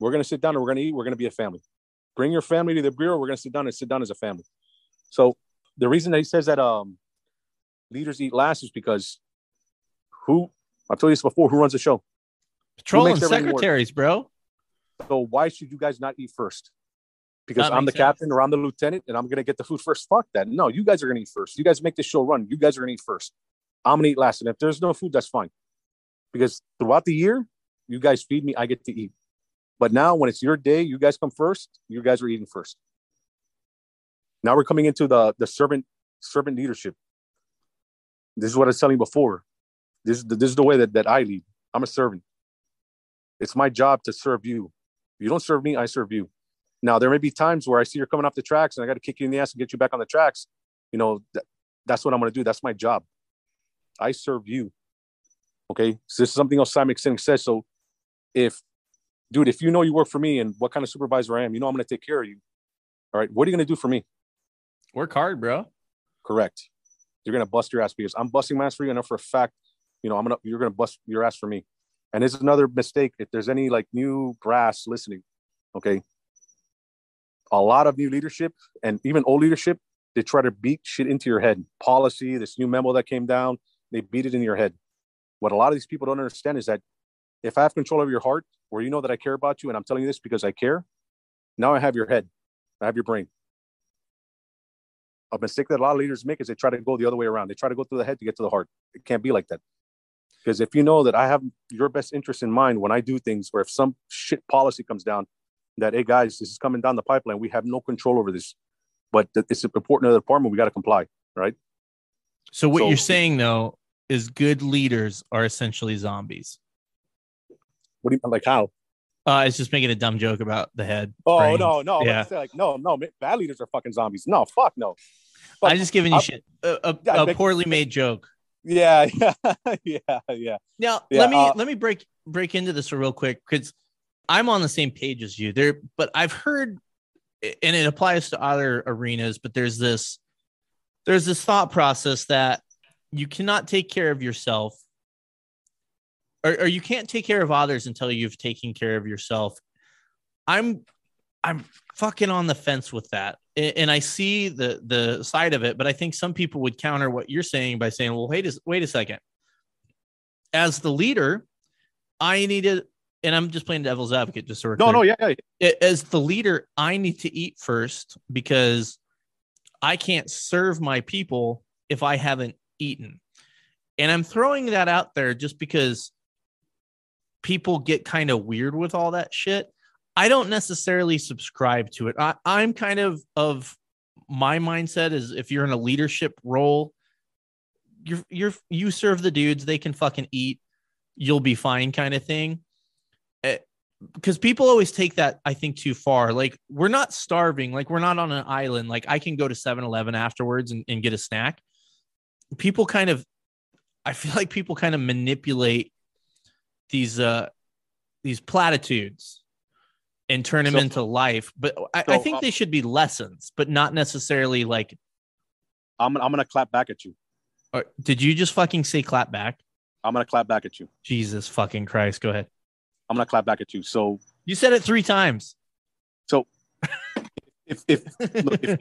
We're gonna sit down and we're gonna eat. We're gonna be a family. Bring your family to the bureau. We're gonna sit down and sit down as a family. So the reason that he says that um, leaders eat last is because who I've told you this before. Who runs the show? Patrol and secretaries, bro. So why should you guys not eat first? because I'm the sense. captain or I'm the lieutenant and I'm gonna get the food first. Fuck that. No, you guys are gonna eat first. You guys make the show run. You guys are gonna eat first. I'm gonna eat last. And if there's no food, that's fine. Because throughout the year, you guys feed me, I get to eat. But now when it's your day, you guys come first, you guys are eating first. Now we're coming into the the servant servant leadership. This is what I was telling before. This is the, this is the way that, that I lead. I'm a servant. It's my job to serve you. You don't serve me, I serve you. Now there may be times where I see you're coming off the tracks and I got to kick you in the ass and get you back on the tracks. You know, that's what I'm going to do. That's my job. I serve you. Okay. So this is something else Simon Sinek says. So if, dude, if you know you work for me and what kind of supervisor I am, you know I'm going to take care of you. All right. What are you going to do for me? Work hard, bro. Correct. You're going to bust your ass because I'm busting my ass for you. And for a fact, you know, I'm going to, you're going to bust your ass for me. And this is another mistake. If there's any like new brass listening, okay, a lot of new leadership and even old leadership, they try to beat shit into your head. Policy, this new memo that came down, they beat it in your head. What a lot of these people don't understand is that if I have control over your heart, where you know that I care about you and I'm telling you this because I care, now I have your head, I have your brain. A mistake that a lot of leaders make is they try to go the other way around. They try to go through the head to get to the heart. It can't be like that. Because if you know that I have your best interest in mind when I do things, or if some shit policy comes down, that hey guys, this is coming down the pipeline. We have no control over this, but it's important to the department. We got to comply, right? So what So- you're saying though is good leaders are essentially zombies. What do you mean? like? How? Uh, I was just making a dumb joke about the head. Oh brain. no, no. Yeah. Yeah. Like no, no. Bad leaders are fucking zombies. No, fuck no. I Fuck- was just giving you I- shit. A, a, Yeah, a think- poorly made joke. Yeah, yeah, yeah, yeah. Now Yeah, let me uh, let me break break into this real quick because I'm on the same page as you there, but I've heard, and it applies to other arenas. But there's this there's this thought process that you cannot take care of yourself, or, or you can't take care of others until you've taken care of yourself. I'm I'm fucking on the fence with that. And I see the the side of it, but I think some people would counter what you're saying by saying, "Well, wait a wait a second. As the leader, I need to and I'm just playing devil's advocate, just so No, clear. no, yeah, yeah. As the leader, I need to eat first because I can't serve my people if I haven't eaten. And I'm throwing that out there just because people get kind of weird with all that shit. I don't necessarily subscribe to it. I, I'm kind of of my mindset is if you're in a leadership role, you're you're you serve the dudes, they can fucking eat, you'll be fine, kind of thing. Eh, because people always take that, I think, too far. Like we're not starving, like we're not on an island. Like I can go to 7-Eleven afterwards and, and get a snack. People kind of I feel like people kind of manipulate these uh these platitudes and turn them So- into life. But I, I think uh, they should be lessons, but not necessarily like. I'm I'm gonna clap back at you. Or, did you just fucking say clap back? I'm gonna clap back at you. Jesus fucking Christ! Go ahead. I'm gonna clap back at you. So You said it three times. So if if look, if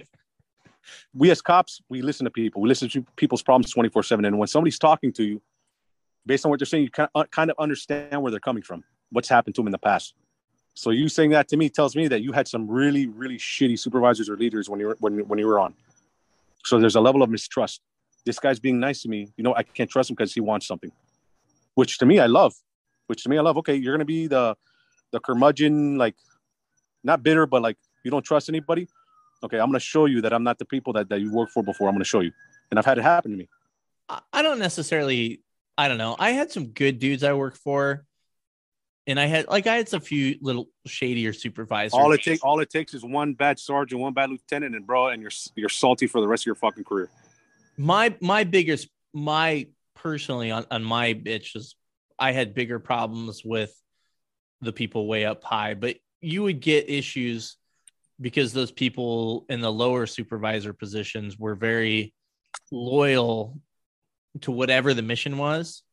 we as cops, we listen to people. We listen to people's problems 24 seven. And when somebody's talking to you, based on what they're saying, you uh, kind of, understand where they're coming from, what's happened to them in the past. So you saying that to me tells me that you had some really, really shitty supervisors or leaders when you were when, when you were on. So there's a level of mistrust. This guy's being nice to me. You know, I can't trust him because he wants something, which to me I love. Which to me I love. Okay, you're gonna be the the curmudgeon, like not bitter, but like you don't trust anybody okay, I'm to show you that I'm not the people that, that you worked for before. I'm to show you. And I've had it happen to me. I don't necessarily. I don't know. I had some good dudes I worked for, and I had like I had a few little shadier supervisors. All it takes, all it takes is one bad sergeant, one bad lieutenant, and bro, and you're you're salty for the rest of your fucking career. my my biggest my personally on, on my bitch is I had bigger problems with the people way up high, but you would get issues because those people in the lower supervisor positions were very loyal to whatever the mission was,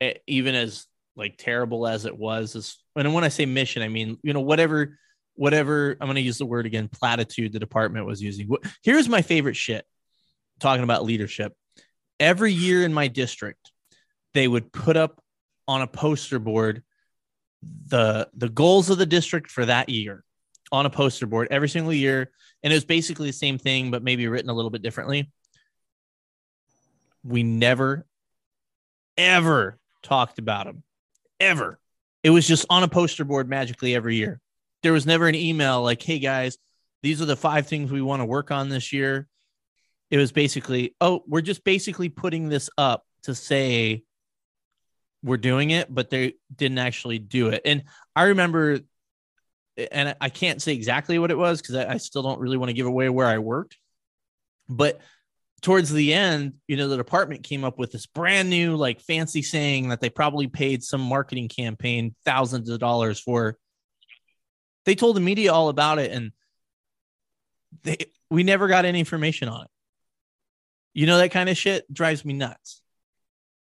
eh, even as like terrible as it was. As, and when I say mission, I mean you know whatever whatever I'm going to use the word again platitude the department was using. Here's my favorite shit talking about leadership. Every year in my district, they would put up on a poster board the the goals of the district for that year on a poster board every single year and it was basically the same thing but maybe written a little bit differently we never ever talked about them ever. It was just on a poster board magically every year. There was never an email like hey guys these are the five things we want to work on this year. It was basically oh we're just basically putting this up to say we're doing it but they didn't actually do it. And i remember and i can't say exactly what it was because I, I still don't really want to give away where i worked but towards the end you know the department came up with this brand new like fancy saying that they probably paid some marketing campaign thousands of dollars for they told the media all about it and they we never got any information on it you know that kind of shit drives me nuts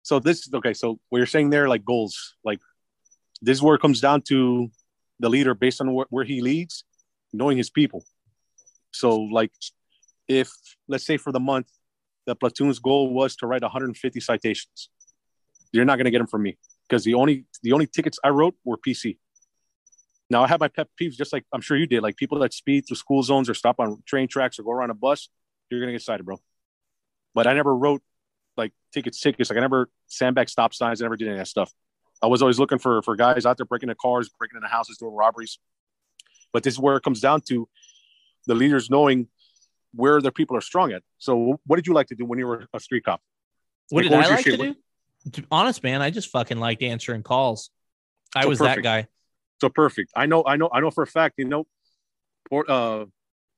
So this, okay. So what you're saying there, like goals, like this is where it comes down to the leader based on where, where he leads, knowing his people. So like, if let's say for the month, the platoon's goal was to write 150 citations, you're not going to get them from me because the only the only tickets I wrote were PC. Now I have my pet peeves, just like I'm sure you did, like people that speed through school zones or stop on train tracks or go around a bus. You're gonna get cited, bro. But I never wrote like tickets, tickets. Like I never sandbag stop signs. I never did any of that stuff. I was always looking for for guys out there breaking into cars, breaking into houses, doing robberies. But this is where it comes down to the leaders knowing where their people are strong at. So, what did you like to do when you were a street cop? What Like, did what I like to do? Honest man, I just fucking liked answering calls. I So was that guy. So perfect. I know, I know, I know for a fact. You know, Port, uh,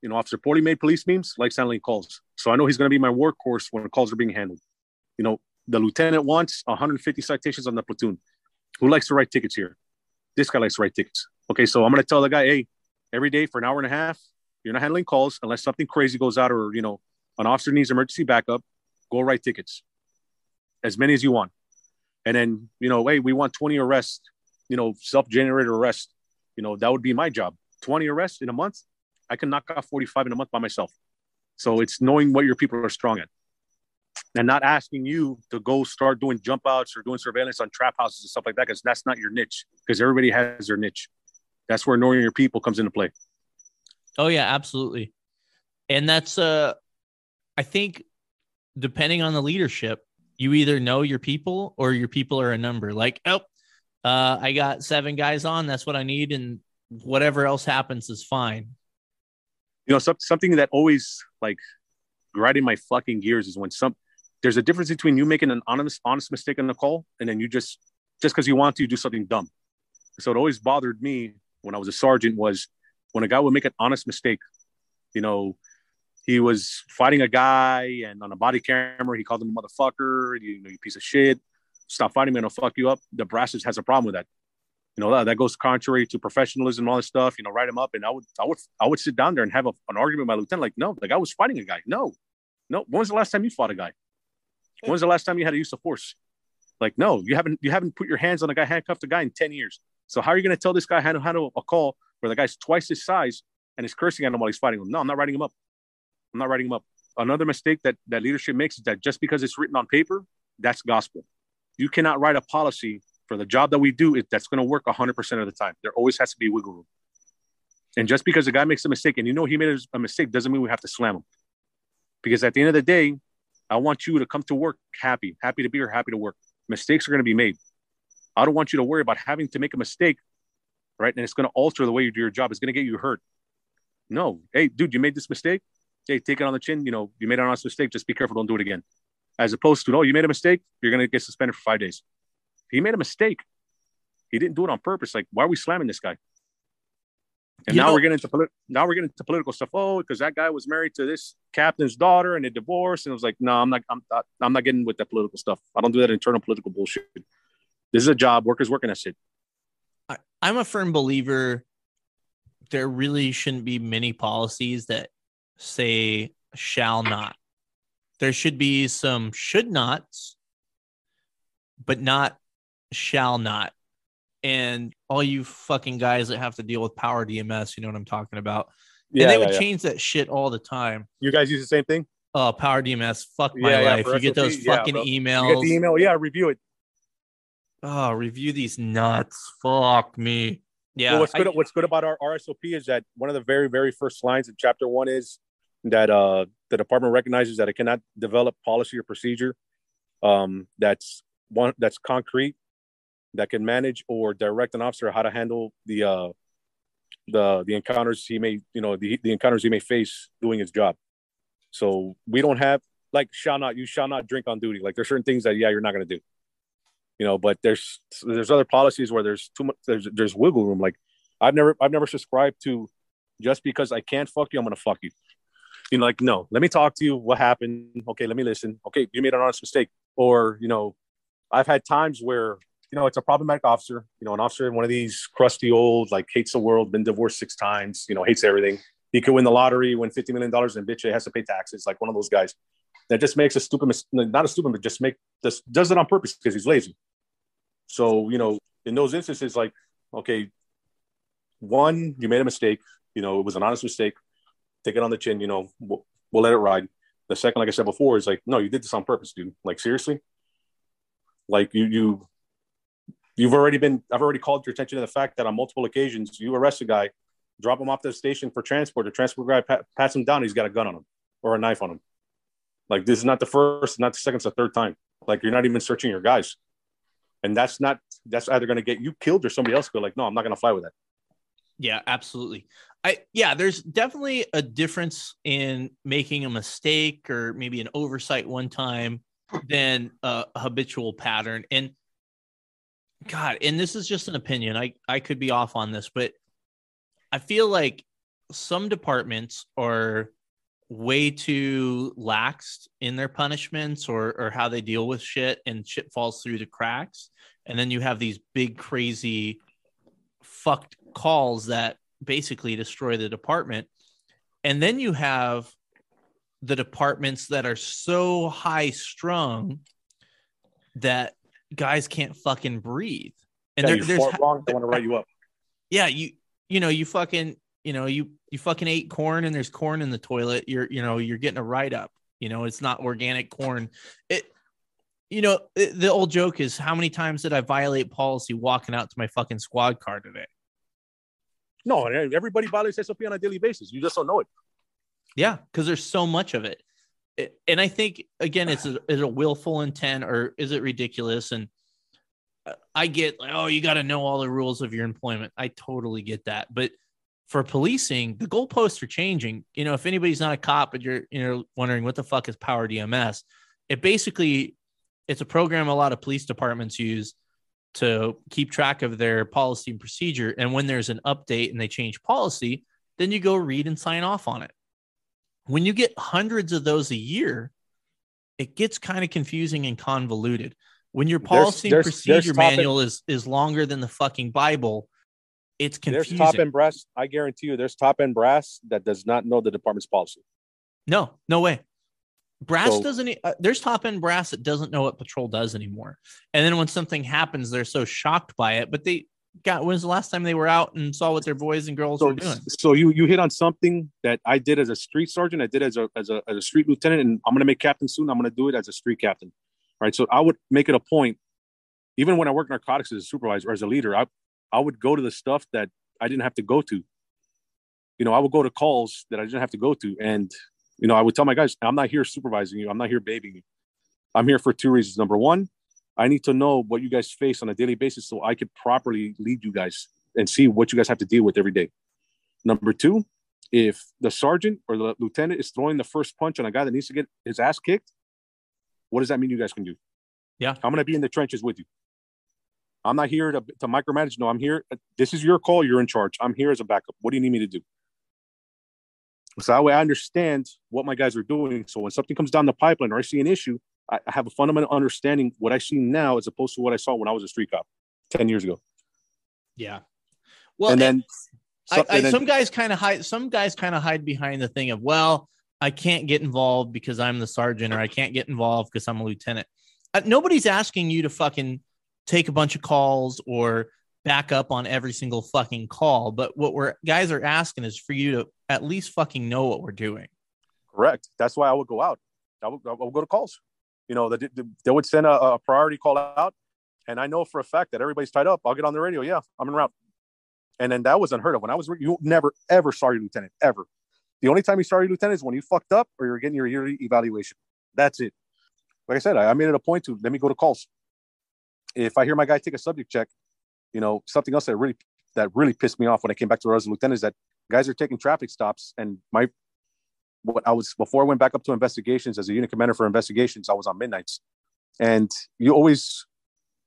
you know, Officer Porty made police memes likes handling calls. So I know he's going to be my workhorse when calls are being handled. You know, the lieutenant wants 150 citations on the platoon. Who likes to write tickets here? This guy likes to write tickets. Okay, so I'm going to tell the guy, hey, every day for an hour and a half, you're not handling calls unless something crazy goes out or you know an officer needs emergency backup. Go write tickets, as many as you want, and then you know, hey, we want 20 arrests. You know, self-generated arrests. You know, that would be my job. 20 arrests in a month. I can knock off 45 in a month by myself. So it's knowing what your people are strong at and not asking you to go start doing jump outs or doing surveillance on trap houses and stuff like that because that's not your niche because everybody has their niche. That's where knowing your people comes into play. Oh yeah, absolutely. And that's uh I think depending on the leadership, you either know your people or your people are a number. Like, oh, uh, I got seven guys on, that's what I need, and whatever else happens is fine. You know, some, something that always like grinding my fucking gears is when some there's a difference between you making an honest honest mistake on the call and then you just just because you want to do something dumb. So it always bothered me when I was a sergeant was when a guy would make an honest mistake. You know, he was fighting a guy and on a body camera he called him a motherfucker, you know, you piece of shit. Stop fighting me and I'll fuck you up. The brasses has a problem with that. You know, that, that goes contrary to professionalism and all this stuff. You know, write him up and I would I would I would sit down there and have a, an argument with my lieutenant. Like, no, the guy was fighting a guy. No, no. When was the last time you fought a guy? When was the last time you had to use of force? Like, no, you haven't you haven't put your hands on a guy, handcuffed a guy in 10 years. So how are you going to tell this guy how to handle a uh, call where the guy's twice his size and is cursing at him while he's fighting him? No, I'm not writing him up. I'm not writing him up. Another mistake that that leadership makes is that just because it's written on paper, that's gospel. You cannot write a policy for the job that we do that's going to work 100% of the time. There always has to be wiggle room. And just because a guy makes a mistake and you know he made a mistake doesn't mean we have to slam him. Because at the end of the day, I want you to come to work happy, happy to be here, happy to work. Mistakes are going to be made. I don't want you to worry about having to make a mistake, right? And it's going to alter the way you do your job. It's going to get you hurt. No, hey, dude, you made this mistake. Hey, take it on the chin. You know, you made an honest mistake. Just be careful. Don't do it again. As opposed to, no, you made a mistake. You're going to get suspended for five days. He made a mistake. He didn't do it on purpose. Like, why are we slamming this guy? And You now know- we're getting into polit- now we're getting into political stuff. Oh, because that guy was married to this captain's daughter and they divorced. And it was like, no, I'm not. I'm not. I'm not getting with that political stuff. I don't do that internal political bullshit. This is a job. Workers working. that it. I'm a firm believer there really shouldn't be many policies that say shall not. There should be some should nots, but not shall not. And all you fucking guys that have to deal with PowerDMS, you know what I'm talking about. Yeah, and they would change that shit all the time. You guys use the same thing. Oh, PowerDMS, fuck my Yeah, yeah, life. you get those yeah, fucking bro. You emails. get the email. Yeah, review it. Oh, review these nuts. Fuck me. Yeah. well, what's I- good? what's good about our RSOP is that one of the very, very first lines in chapter one is that uh, the department recognizes that it cannot develop policy or procedure um, that's one that's concrete that can manage or direct an officer how to handle the uh, the the encounters he may you know the, the encounters he may face doing his job. So we don't have like shall not you shall not drink on duty. Like there's certain things that yeah you're not going to do you know but there's there's other policies where there's too much there's there's wiggle room. Like i've never i've never subscribed to just because i can't fuck you i'm gonna fuck you. You know like no let me talk to you what happened? Okay let me listen. Okay you made an honest mistake. Or you know i've had times where you know it's a problematic officer you know an officer one of these crusty old like hates the world been divorced six times you know hates everything. He could win the lottery win 50 million dollars and bitch he has to pay taxes like one of those guys. That just makes a stupid mis- not a stupid but just make this does it on purpose because he's lazy so, you know, in those instances, like, okay, one, you made a mistake. You know, it was an honest mistake. Take it on the chin. You know, we'll, we'll let it ride. The second, like I said before, is like, no, you did this on purpose, dude. Like, seriously? Like, you, you, you've already been, I've already called your attention to the fact that on multiple occasions, you arrest a guy, drop him off the station for transport. The transport guy pat, pats him down. He's got a gun on him or a knife on him. Like, this is not the first, not the second, it's the third time. Like, you're not even searching your guys and that's not that's either going to get you killed or somebody else killed. Like, no, I'm not going to fly with that. Yeah, absolutely. I yeah, there's definitely a difference in making a mistake or maybe an oversight one time than a habitual pattern. And God, and this is just an opinion. I I could be off on this, but I feel like some departments are way too laxed in their punishments or or how they deal with shit and shit falls through the cracks and then you have these big crazy fucked calls that basically destroy the department and then you have the departments that are so high strung that guys can't fucking breathe and yeah, there, you there's wrong. They want to write you up. yeah you you know you fucking you know you you fucking ate corn and there's corn in the toilet. You're you know you're getting a write up. You know it's not organic corn. It you know the old joke is how many times did i violate policy walking out to my fucking squad car today? No, everybody violates SOP on a daily basis. You just don't know it. yeah because there's so much of it. It- and i think again it's a, is a willful intent or is it ridiculous? And i get like oh you got to know all the rules of your employment. I totally get that. But for policing the goalposts are changing. You know if anybody's not a cop but you're you know wondering what the fuck is PowerDMS it basically it's a program a lot of police departments use to keep track of their policy and procedure. And when there's an update and they change policy then you go read and sign off on it. When you get hundreds of those a year, it gets kind of confusing and convoluted. When your There's- policy and there's- procedure there's manual is is longer than the fucking Bible, it's confusing. There's top end brass. I guarantee you, there's top end brass that does not know the department's policy. no, no way. Brass So- doesn't. Uh, there's top end brass that doesn't know what patrol does anymore. And then when something happens, they're so shocked by it. But they got. When's the last time they were out and saw what their boys and girls So, were doing? so you you hit on something that I did as a street sergeant. I did as a as a as a street lieutenant, and I'm gonna make captain soon. I'm gonna do it as a street captain. Right. So I would make it a point, even when I work narcotics as a supervisor or as a leader, I I would go to the stuff that I didn't have to go to. You know, I would go to calls that I didn't have to go to, and you know, I would tell my guys, I'm not here supervising you. I'm not here babying you. I'm here for two reasons. Number one, I need to know what you guys face on a daily basis so I could properly lead you guys and see what you guys have to deal with every day. Number two, if the sergeant or the lieutenant is throwing the first punch on a guy that needs to get his ass kicked, what does that mean you guys can do? Yeah. I'm going to be in the trenches with you. I'm not here to, to micromanage. No, I'm here. This is your call. You're in charge. I'm here as a backup. What do you need me to do? So that way I understand what my guys are doing. So when something comes down the pipeline or I see an issue, I have a fundamental understanding what I see now as opposed to what I saw when I was a street cop 10 years ago. Yeah. Well, and then, I, I, and then- some guys kind of hide. Some guys kind of hide behind the thing of, well, I can't get involved because I'm the sergeant, or I can't get involved because I'm a lieutenant. Uh, nobody's asking you to fucking take a bunch of calls or back up on every single fucking call. But what we're guys are asking is for you to at least fucking know what we're doing. Correct. That's why I would go out. I would, I would go to calls. You know, they, they, would send a, a priority call out, and I know for a fact that everybody's tied up. I'll get on the radio. Yeah, I'm en route. And then that was unheard of. When I was, you never ever saw your lieutenant ever. The only time you saw your lieutenant is when you fucked up or you're getting your yearly evaluation. That's it. Like I said, I, I made it a point to let me go to calls. If I hear my guy take a subject check, you know, something else that really that really pissed me off when I came back to a lieutenant is that guys are taking traffic stops and my what I was before I went back up to investigations as a unit commander for investigations, I was on midnights. And you always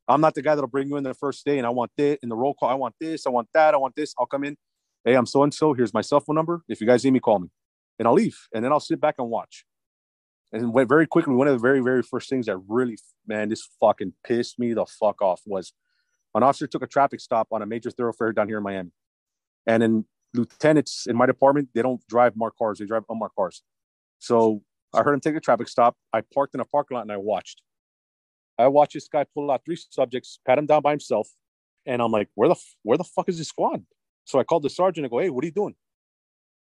I'm not the guy that'll bring you in the first day and I want this in the roll call, I want this, I want that, I want this. I'll come in. Hey, I'm so and so. Here's my cell phone number. If you guys need me, call me. And I'll leave. And then I'll sit back and watch. And went very quickly, one of the very, very first things that really, man, this fucking pissed me the fuck off was an officer took a traffic stop on a major thoroughfare down here in Miami. And then lieutenants in my department, they don't drive marked cars, they drive unmarked cars. So I heard him take a traffic stop. I parked in a parking lot and I watched. I watched this guy pull out three subjects, pat him down by himself, and I'm like, "Where the where the fuck is his squad?" So I called the sergeant and go, "Hey, what are you doing?"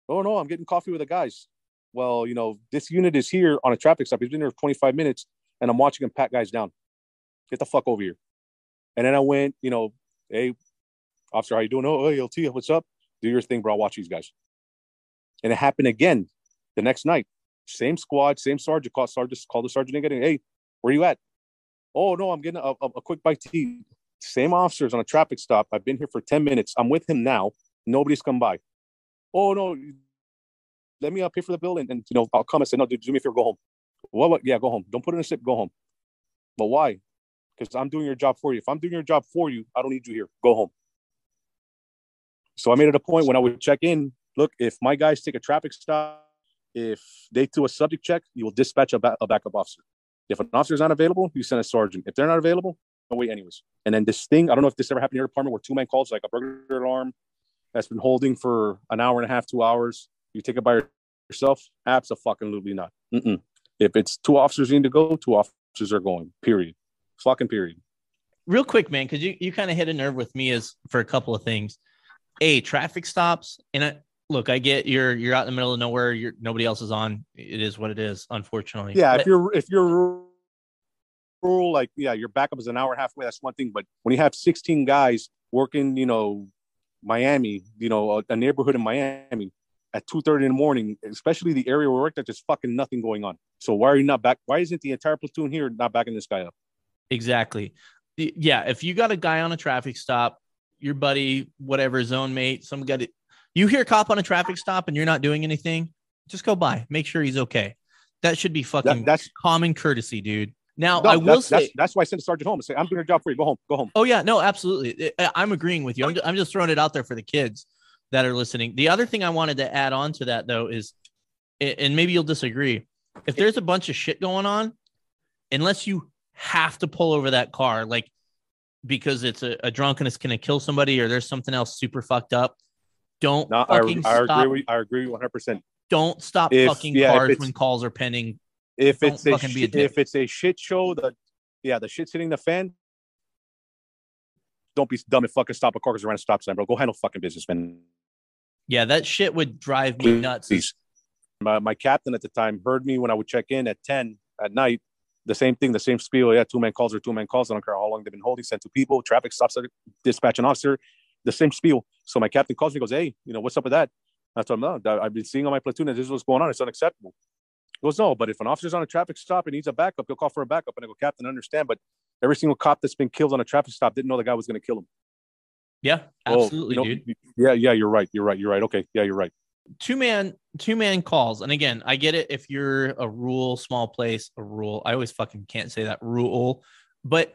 "Oh no, I'm getting coffee with the guys." Well, you know, this unit is here on a traffic stop. He's been here 25 minutes, and I'm watching him pat guys down. Get the fuck over here. And then I went, you know, hey, officer, how you doing? Oh, hey, LT, what's up? Do your thing, bro. I'll watch these guys. And it happened again the next night. Same squad, same sergeant. Called sergeant, called the sergeant again. Hey, where you at? Oh no, I'm getting a, a, a quick bite to eat. Same officers on a traffic stop. I've been here for 10 minutes. I'm with him now. Nobody's come by. Oh no, let me uh, pay for the bill and, and you know I'll come and say no, dude, do me a favor, go home. What? What? Yeah, go home. Don't put it in a sip. Go home. But why? Because I'm doing your job for you. If I'm doing your job for you, I don't need you here. Go home. So I made it a point when I would check in. Look, if my guys take a traffic stop, if they do a subject check, you will dispatch a, ba- a backup officer. If an officer is not available, you send a sergeant. If they're not available, no anyways. And then this thing, I don't know if this ever happened in your department where two man calls like a burglar alarm that's been holding for an hour and a half, two hours. You take it by yourself? Absolutely not. Mm-mm. If it's two officers need to go, two officers are going. Period. Fucking period. Real quick, man, because you, you kind of hit a nerve with me as for a couple of things. A traffic stops, and I, look, I get you're you're out in the middle of nowhere. You're nobody else is on. It is what it is, unfortunately. Yeah, But- if you're if you're rural, like yeah, your backup is an hour and a half away. That's one thing. But when you have 16 guys working, you know, Miami, you know, a, a neighborhood in Miami at 2:30 in the morning, especially the area where we work, there's just fucking nothing going on. So why are you not back? Why isn't the entire platoon here not backing this guy up? Exactly. Yeah. If you got a guy on a traffic stop, your buddy, whatever, zone mate, some guy, you hear a cop on a traffic stop and you're not doing anything, just go by. Make sure he's okay. That should be fucking That, that's common courtesy, dude. Now, no, I will that's, say, that's, that's why I sent the sergeant home and say, I'm doing your job for you. Go home. Go home. oh, yeah, no, absolutely. I'm agreeing with you. I'm just throwing it out there for the kids that are listening. The other thing I wanted to add on to that, though, is, and maybe you'll disagree, if there's a bunch of shit going on, unless you have to pull over that car, like because it's a, a drunkenness going to kill somebody or there's something else super fucked up, don't No, I, fucking I stop. agree. With, I agree 100. percent don't stop If- fucking yeah, cars when calls are pending. If Don't it's a, fucking be a if it's a shit show, the yeah, the shit's hitting the fan. Don't be dumb and fucking stop a car because around a stop sign, bro. Go handle fucking business, man. Yeah, that shit would drive me Please. nuts. My, my captain at the time heard me when I would check in at 10 at night. The same thing, the same spiel. Yeah, two man calls or two man calls. I don't care how long they've been holding. Sent two people, traffic stops, dispatch an officer. The same spiel. So my captain calls me, goes, "Hey, you know what's up with that?" I told him, No, I've been seeing on my platoon that this is what's going on. It's unacceptable." He goes, "No, but if an officer's on a traffic stop and needs a backup, he'll call for a backup." And I go, "Captain, I understand, but every single cop that's been killed on a traffic stop didn't know the guy was going to kill him." Yeah, Oh, absolutely, you know, dude. Yeah, yeah, you're right. You're right. You're right. Okay, yeah, you're right. two man two man calls and again i get it if you're a rural small place a rural i always fucking can't say that rural but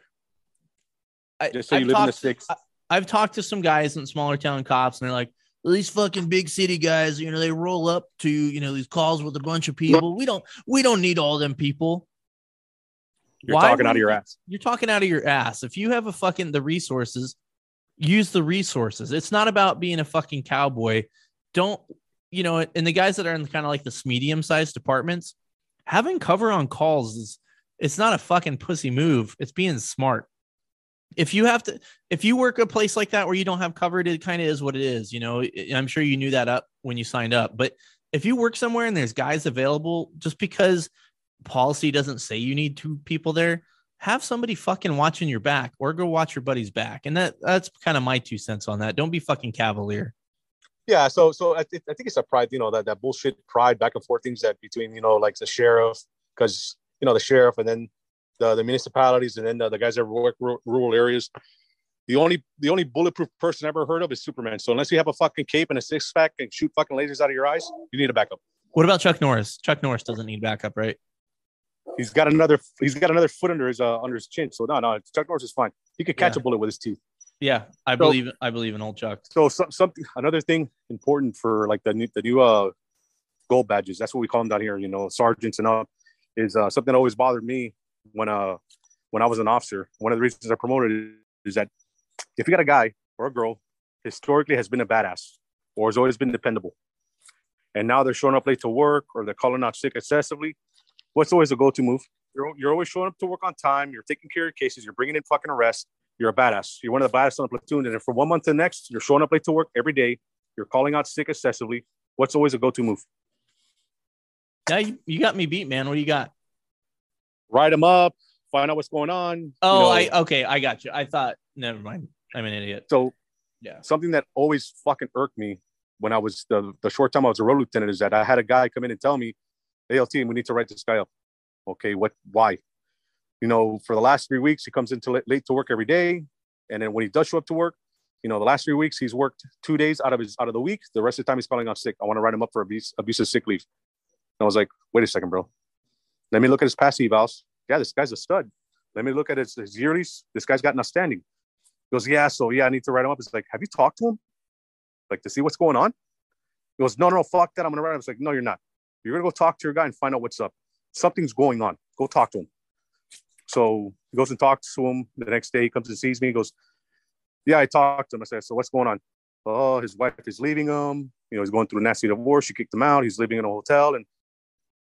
I, Just say you I've live in the talked- six. I've talked to some guys in smaller town cops, and they're like, well, these fucking big city guys, you know, they roll up to you know these calls with a bunch of people. We don't, we don't need all them people. You're Why talking out of your ass. You're talking out of your ass. If you have a fucking the resources, use the resources. It's not about being a fucking cowboy. Don't you know? And the guys that are in kind of like this medium sized departments, having cover on calls is it's not a fucking pussy move. It's being smart. If you have to, if you work a place like that where you don't have covered, it kind of is what it is. You know, I'm sure you knew that up when you signed up. But if you work somewhere and there's guys available, just because policy doesn't say you need two people there, have somebody fucking watching your back or go watch your buddy's back. And that that's kind of my two cents on that. Don't be fucking cavalier. Yeah, so so I, th- I think it's a pride, you know, that that bullshit pride back and forth things that between you know like the sheriff, because you know the sheriff and then the, the municipalities and then the, the guys that work rural, rural areas. The only the only bulletproof person I ever heard of is Superman. So unless you have a fucking cape and a six pack and shoot fucking lasers out of your eyes, you need a backup. What about Chuck Norris? Chuck Norris doesn't need backup, right? He's got another he's got another foot under his uh, under his chin. So no, no, Chuck Norris is fine. He could catch Yeah. a bullet with his teeth. Yeah, I So- believe I believe in old Chuck. So some, something another thing important for like the new the new uh gold badges. That's what we call them down here. You know, sergeants and up is uh, something that always bothered me when uh when I was an officer. One of the reasons I promoted is that if you got a guy or a girl historically has been a badass or has always been dependable, and now they're showing up late to work or they're calling out sick excessively, what's always a go-to move? You're, you're always showing up to work on time. You're taking care of cases. You're bringing in fucking arrests. You're a badass. You're one of the baddest on the platoon. And then from one month to the next, you're showing up late to work every day. You're calling out sick excessively. What's always a go-to move? Yeah, you, you got me beat, man. What do you got? Write them up. Find out what's going on. you Oh, know. I okay, I got you. I thought never mind. I'm an idiot. so Yeah. something that always fucking irked me when I was the, the short time I was a road lieutenant is that I had a guy come in and tell me, "Hey, LT, we need to write this guy up." Okay, what? Why? You know, for the last three weeks, he comes into late, late to work every day, and then when he does show up to work, You know, the last three weeks he's worked two days out of his out of the week. The rest of the time he's calling off sick. I want to write him up for abuse abusive sick leave. And I was like, wait a second, bro. Let me look at his past evals. Yeah, this guy's a stud. Let me look at his, his yearlies. This guy's got an outstanding. He goes, yeah, so yeah, I need to write him up. It's like, have you talked to him? Like to see what's going on? He goes, no, no, fuck that. I'm gonna write him. It's like, no, you're not. You're gonna go talk to your guy and find out what's up. Something's going on. Go talk to him. So he goes and talks to him. The next day he comes and sees me. He goes, yeah, I talked to him. I said, so what's going on? Oh, his wife is leaving him. You know, he's going through a nasty divorce. She kicked him out. He's living in a hotel. And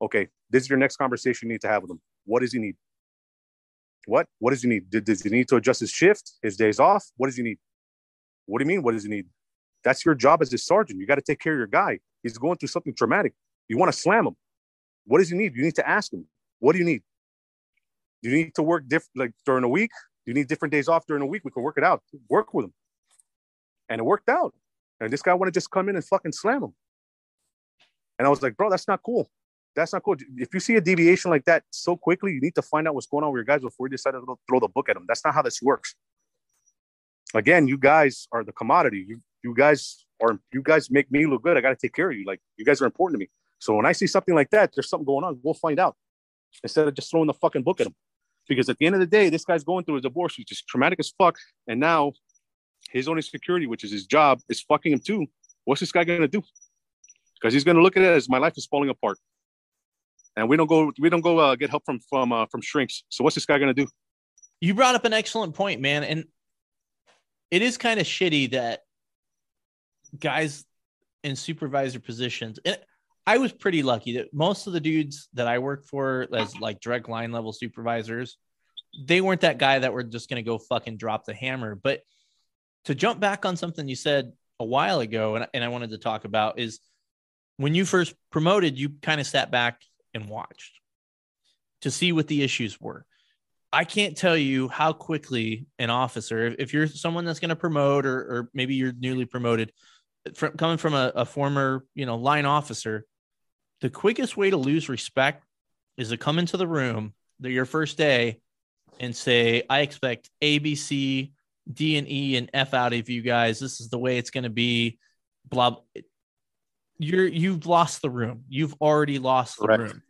okay, this is your next conversation you need to have with him. What does he need? What? What does he need? Does he need to adjust his shift, his days off? What does he need? What do you mean? What does he need? That's your job as a sergeant. You got to take care of your guy. He's going through something traumatic. You want to slam him. What does he need? You need to ask him. What do you need? Do you need to work different like during a week? Do you need different days off during a week? We can work it out. Work with him. And it worked out. And this guy want to just come in and fucking slam him. And I was like, bro, that's not cool. That's not cool. If you see a deviation like that so quickly, you need to find out what's going on with your guys before you decide to throw the book at them. That's not how this works. Again, you guys are the commodity. You you guys are you guys make me look good. I got to take care of you. Like you guys are important to me. So when I see something like that, there's something going on. We'll find out instead of just throwing the fucking book at him. Because at the end of the day, this guy's going through a divorce, which is traumatic as fuck. And now his only security, which is his job, is fucking him too. What's this guy gonna do? Because he's gonna look at it as my life is falling apart, and we don't go we don't go uh, get help from from uh, from shrinks. So what's this guy gonna do? You brought up an excellent point, man, and it is kind of shitty that guys in supervisor positions. And I was pretty lucky that most of the dudes that I worked for as like direct line level supervisors, they weren't that guy that were just going to go fucking drop the hammer. But to jump back on something you said a while ago, and, and I wanted to talk about is when you first promoted, you kind of sat back and watched to see what the issues were. I can't tell you how quickly an officer, if you're someone that's going to promote or, or maybe you're newly promoted, from coming from a, a former, you know, line officer, the quickest way to lose respect is to come into the room the, your first day and say, I expect A, B, C, D, and E and F out of you guys. This is the way it's going to be. Blah. You're you've lost the room. You've already lost the Correct. room.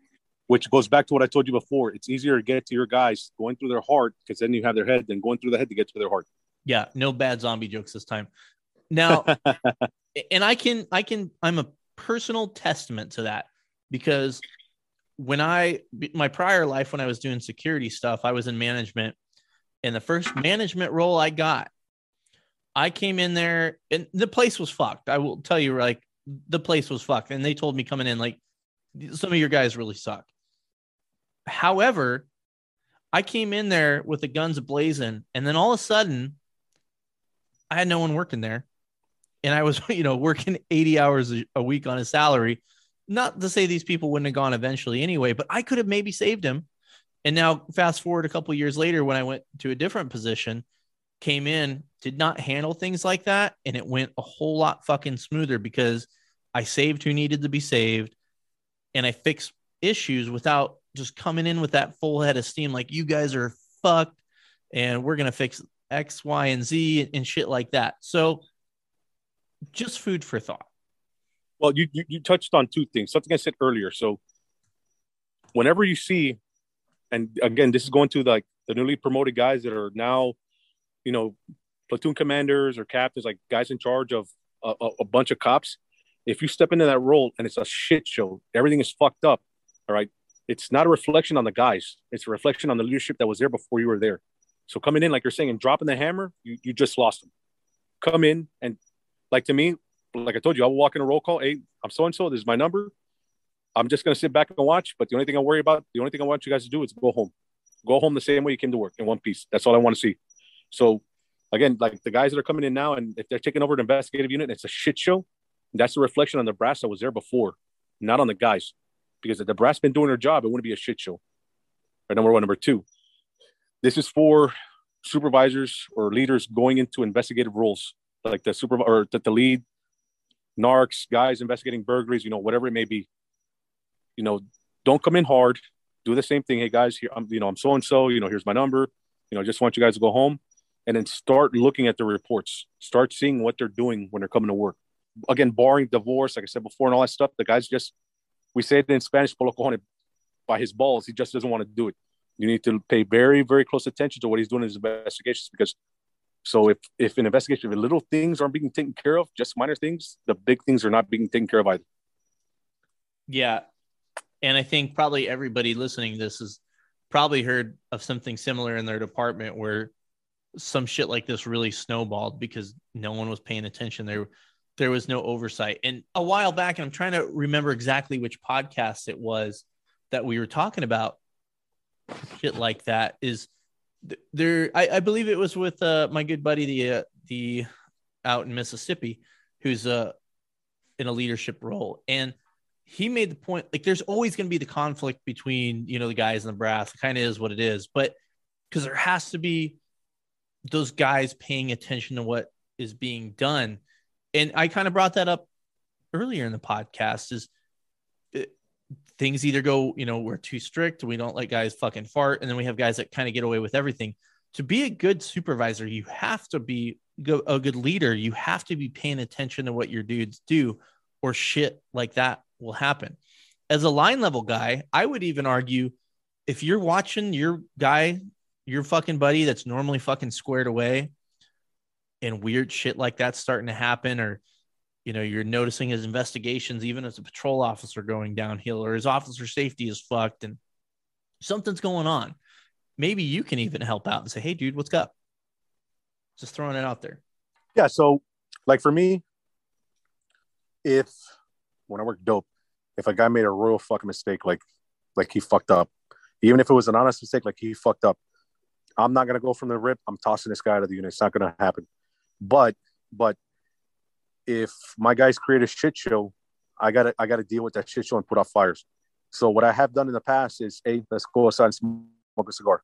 Which goes back to what I told you before. It's easier to get to your guys going through their heart because then you have their head than going through the head to get to their heart. Yeah, no bad zombie jokes this time. Now, and I can I can I'm a personal testament to that because when I my prior life when I was doing security stuff, I was in management, and the first management role I got, I came in there and the place was fucked. I will tell you, like the place was fucked, and they told me coming in like some of your guys really suck. However, I came in there with the guns blazing, and then all of a sudden, I had no one working there, and I was you know working eighty hours a week on a salary not to say these people wouldn't have gone eventually anyway, but I could have maybe saved him. And now, fast forward a couple years later, when I went to a different position, came in, did not handle things like that, and it went a whole lot fucking smoother because I saved who needed to be saved, and I fixed issues without just coming in with that full head of steam, like you guys are fucked, and we're gonna fix X, Y, and Z and shit like that. So, just food for thought. Well, you, you, you touched on two things. Something I said earlier. So, whenever you see, and again, this is going to like the newly promoted guys that are now, you know, platoon commanders or captains, like guys in charge of a, a bunch of cops. If you step into that role and it's a shit show, everything is fucked up. All right, it's not a reflection on the guys. It's a reflection on the leadership that was there before you were there. So coming in, like you're saying, and dropping the hammer, you, you just lost them. Come in and like to me, like I told you, I will walk in a roll call. Hey, I'm so and so. This is my number. I'm just gonna sit back and watch. But the only thing I worry about, the only thing I want you guys to do is go home. Go home the same way you came to work in one piece. That's all I want to see. So again, like the guys that are coming in now, and if they're taking over an investigative unit, it's a shit show. That's a reflection on the brass that was there before, not on the guys. Because if the brass been doing their job, it wouldn't be a shit show. Right, number one. Number two, this is for supervisors or leaders going into investigative roles, like the super or the, the lead, narcs, guys investigating burglaries, you know, whatever it may be. You know, don't come in hard. Do the same thing. Hey guys, here I'm, you know, I'm so and so. You know, here's my number. You know, just want you guys to go home. and then start looking at the reports. Start seeing what they're doing when they're coming to work. Again, barring divorce, like I said before, and all that stuff, the guy's just we say it in Spanish, polo by his balls. He just doesn't want to do it. You need to pay very, very close attention to what he's doing in his investigations because so if if an investigation, if little things aren't being taken care of, just minor things, the big things are not being taken care of either. Yeah. And I think probably everybody listening this has probably heard of something similar in their department where some shit like this really snowballed because no one was paying attention. There there was no oversight. And a while back, and I'm trying to remember exactly which podcast it was that we were talking about shit like that is there I, I believe it was with uh, my good buddy the uh, the out in Mississippi who's uh in a leadership role. And he made the point like there's always going to be the conflict between you know the guys and the brass. It kind of is what it is. But because there has to be those guys paying attention to what is being done. And i kind of brought that up earlier in the podcast is things either go, you know, we're too strict, we don't let guys fucking fart, and then we have guys that kind of get away with everything. To be a good supervisor, you have to be a good leader. You have to be paying attention to what your dudes do, or shit like that will happen. As a line level guy, I would even argue if you're watching your guy, your fucking buddy that's normally fucking squared away, and weird shit like that's starting to happen, or you know you're noticing his investigations even as a patrol officer going downhill or his officer safety is fucked and something's going on. Maybe you can even help out and say hey dude what's up? Just throwing it out there. Yeah so like for me if when i work dope if a guy made a real fucking mistake like like he fucked up even if it was an honest mistake like he fucked up i'm not to go from the rip. I'm tossing this guy out of the unit. It's not to happen. But but if my guys create a shit show, I gotta I gotta deal with that shit show and put out fires. So what I have done in the past is, hey, let's go outside and smoke a cigar,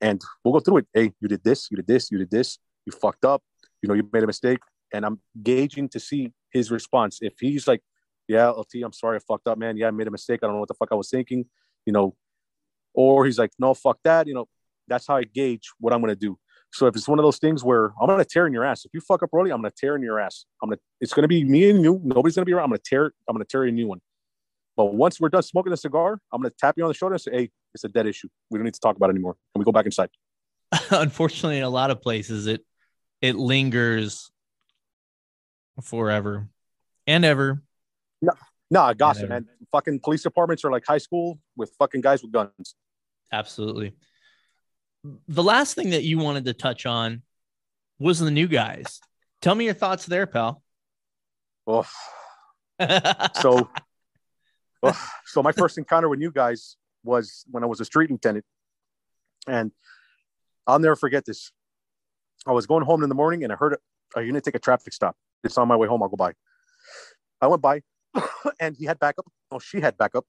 and we'll go through it. Hey, you did this, you did this, you did this, you fucked up, you know, you made a mistake, and I'm gauging to see his response. If he's like, yeah, LT, I'm sorry, I fucked up, man. Yeah, I made a mistake. I don't know what the fuck I was thinking, you know, or he's like, no, fuck that, you know. That's how I gauge what I'm gonna do. So if it's one of those things where I'm gonna tear in your ass, if you fuck up early, I'm gonna tear in your ass. I'm gonna it's gonna be me and you. Nobody's gonna be around. I'm gonna tear. I'm gonna tear a new one. But once we're done smoking the cigar, I'm gonna tap you on the shoulder and say, "Hey, it's a dead issue. We don't need to talk about it anymore. Can we go back inside?" Unfortunately, in a lot of places, it it lingers forever and ever. No, no, gossip, man. Fucking police departments are like high school with fucking guys with guns. Absolutely the last thing that you wanted to touch on was the new guys. Tell me your thoughts there, pal. Oh, so, oh, so my first encounter with you guys was when I was a street lieutenant, and I'll never forget this. I was going home in the morning, and I heard a, a unit take a traffic stop. It's on my way home. I'll go by. I went by, and he had backup. Oh, she had backup.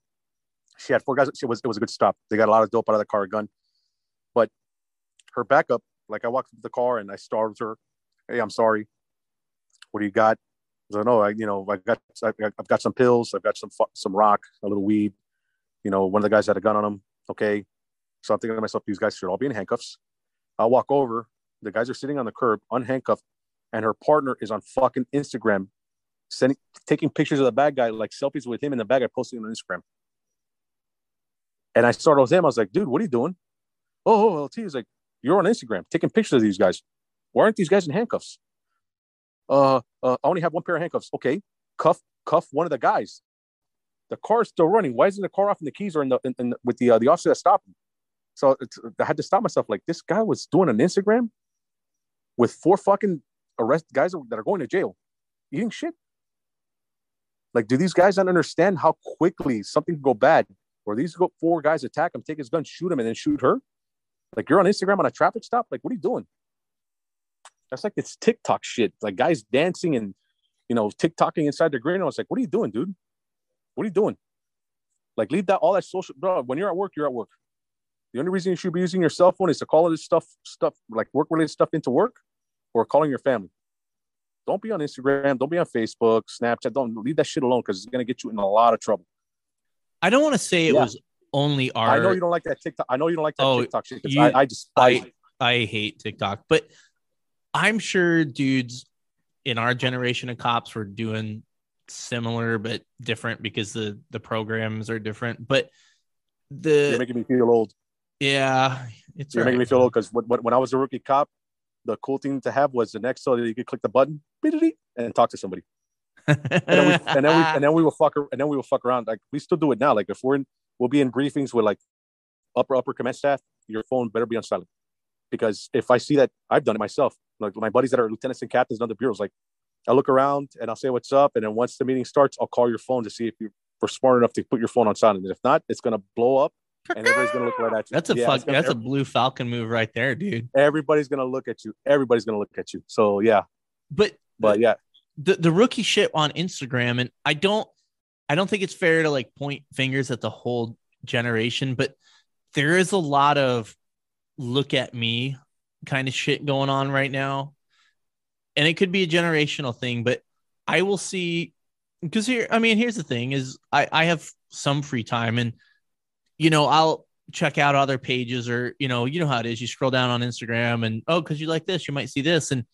She had four guys. It was it was a good stop. They got a lot of dope out of the car, gun. Her backup, like I walked into the car and I startled her. Hey, I'm sorry. What do you got? I know, oh, I, you know, I got, I've got some pills. I've got some, some rock, a little weed. You know, one of the guys had a gun on him. Okay. So I'm thinking to myself, these guys should all be in handcuffs. I'll walk over. The guys are sitting on the curb, unhandcuffed, and her partner is on fucking Instagram, sending, taking pictures of the bad guy, like selfies with him in the bag. I posted on Instagram. And I started with him. I was like, dude, what are you doing? Oh, oh, oh LT is like, you're on Instagram taking pictures of these guys. Why aren't these guys in handcuffs? Uh, uh, I only have one pair of handcuffs. Okay, cuff cuff one of the guys. The car's still running. Why isn't the car off and the keys are in the in, in, with the uh, the officer that stopped? So I had to stop myself. Like this guy was doing an Instagram with four fucking arrest guys that are going to jail, eating shit. Like, do these guys not understand how quickly something can go bad? Where these four guys attack him, take his gun, shoot him, and then shoot her? Like you're on Instagram on a traffic stop. Like, what are you doing? That's like it's TikTok shit. Like guys dancing and you know TikToking inside the green. I was like, what are you doing, dude? What are you doing? Like, leave that all that social. Bro, when you're at work, you're at work. The only reason you should be using your cell phone is to call all this stuff, stuff like work related stuff into work, or calling your family. Don't be on Instagram. Don't be on Facebook, Snapchat. Don't leave that shit alone because it's gonna get you in a lot of trouble. I don't want to say it yeah. was only are. I know you don't like that TikTok. I know you don't like that oh, TikTok shit. You, I, I just I, I hate TikTok, but I'm sure dudes in our generation of cops were doing similar but different because the the programs are different. But the You're making me feel old. yeah, it's You're all making me feel old because when, when I was a rookie cop, the cool thing to have was the Nextel so that you could click the button and talk to somebody. And then we and then we and then we will fuck and then we will fuck around. Like we still do it now. Like if we're in, we'll be in briefings with like upper upper command staff. Your phone better be on silent because if I see that, I've done it myself. Like my buddies that are lieutenants and captains in other bureaus, like I look around and I'll say what's up, and then once the meeting starts, I'll call your phone to see if you were smart enough to put your phone on silent. And if not, it's gonna blow up, and everybody's gonna look right at you. That's a Yeah, fuck. gonna- That's a blue falcon move right there, dude. everybody's gonna look at you. Everybody's gonna look at you. So yeah, But but yeah, the the rookie shit on Instagram, and I don't I don't think it's fair to like point fingers at the whole generation, but there is a lot of look at me kind of shit going on right now. And it could be a generational thing, but I will see because here, I mean, here's the thing is I, I have some free time and you know, I'll check out other pages or, you know, you know how it is. You scroll down on Instagram and oh, because you like this, you might see this. And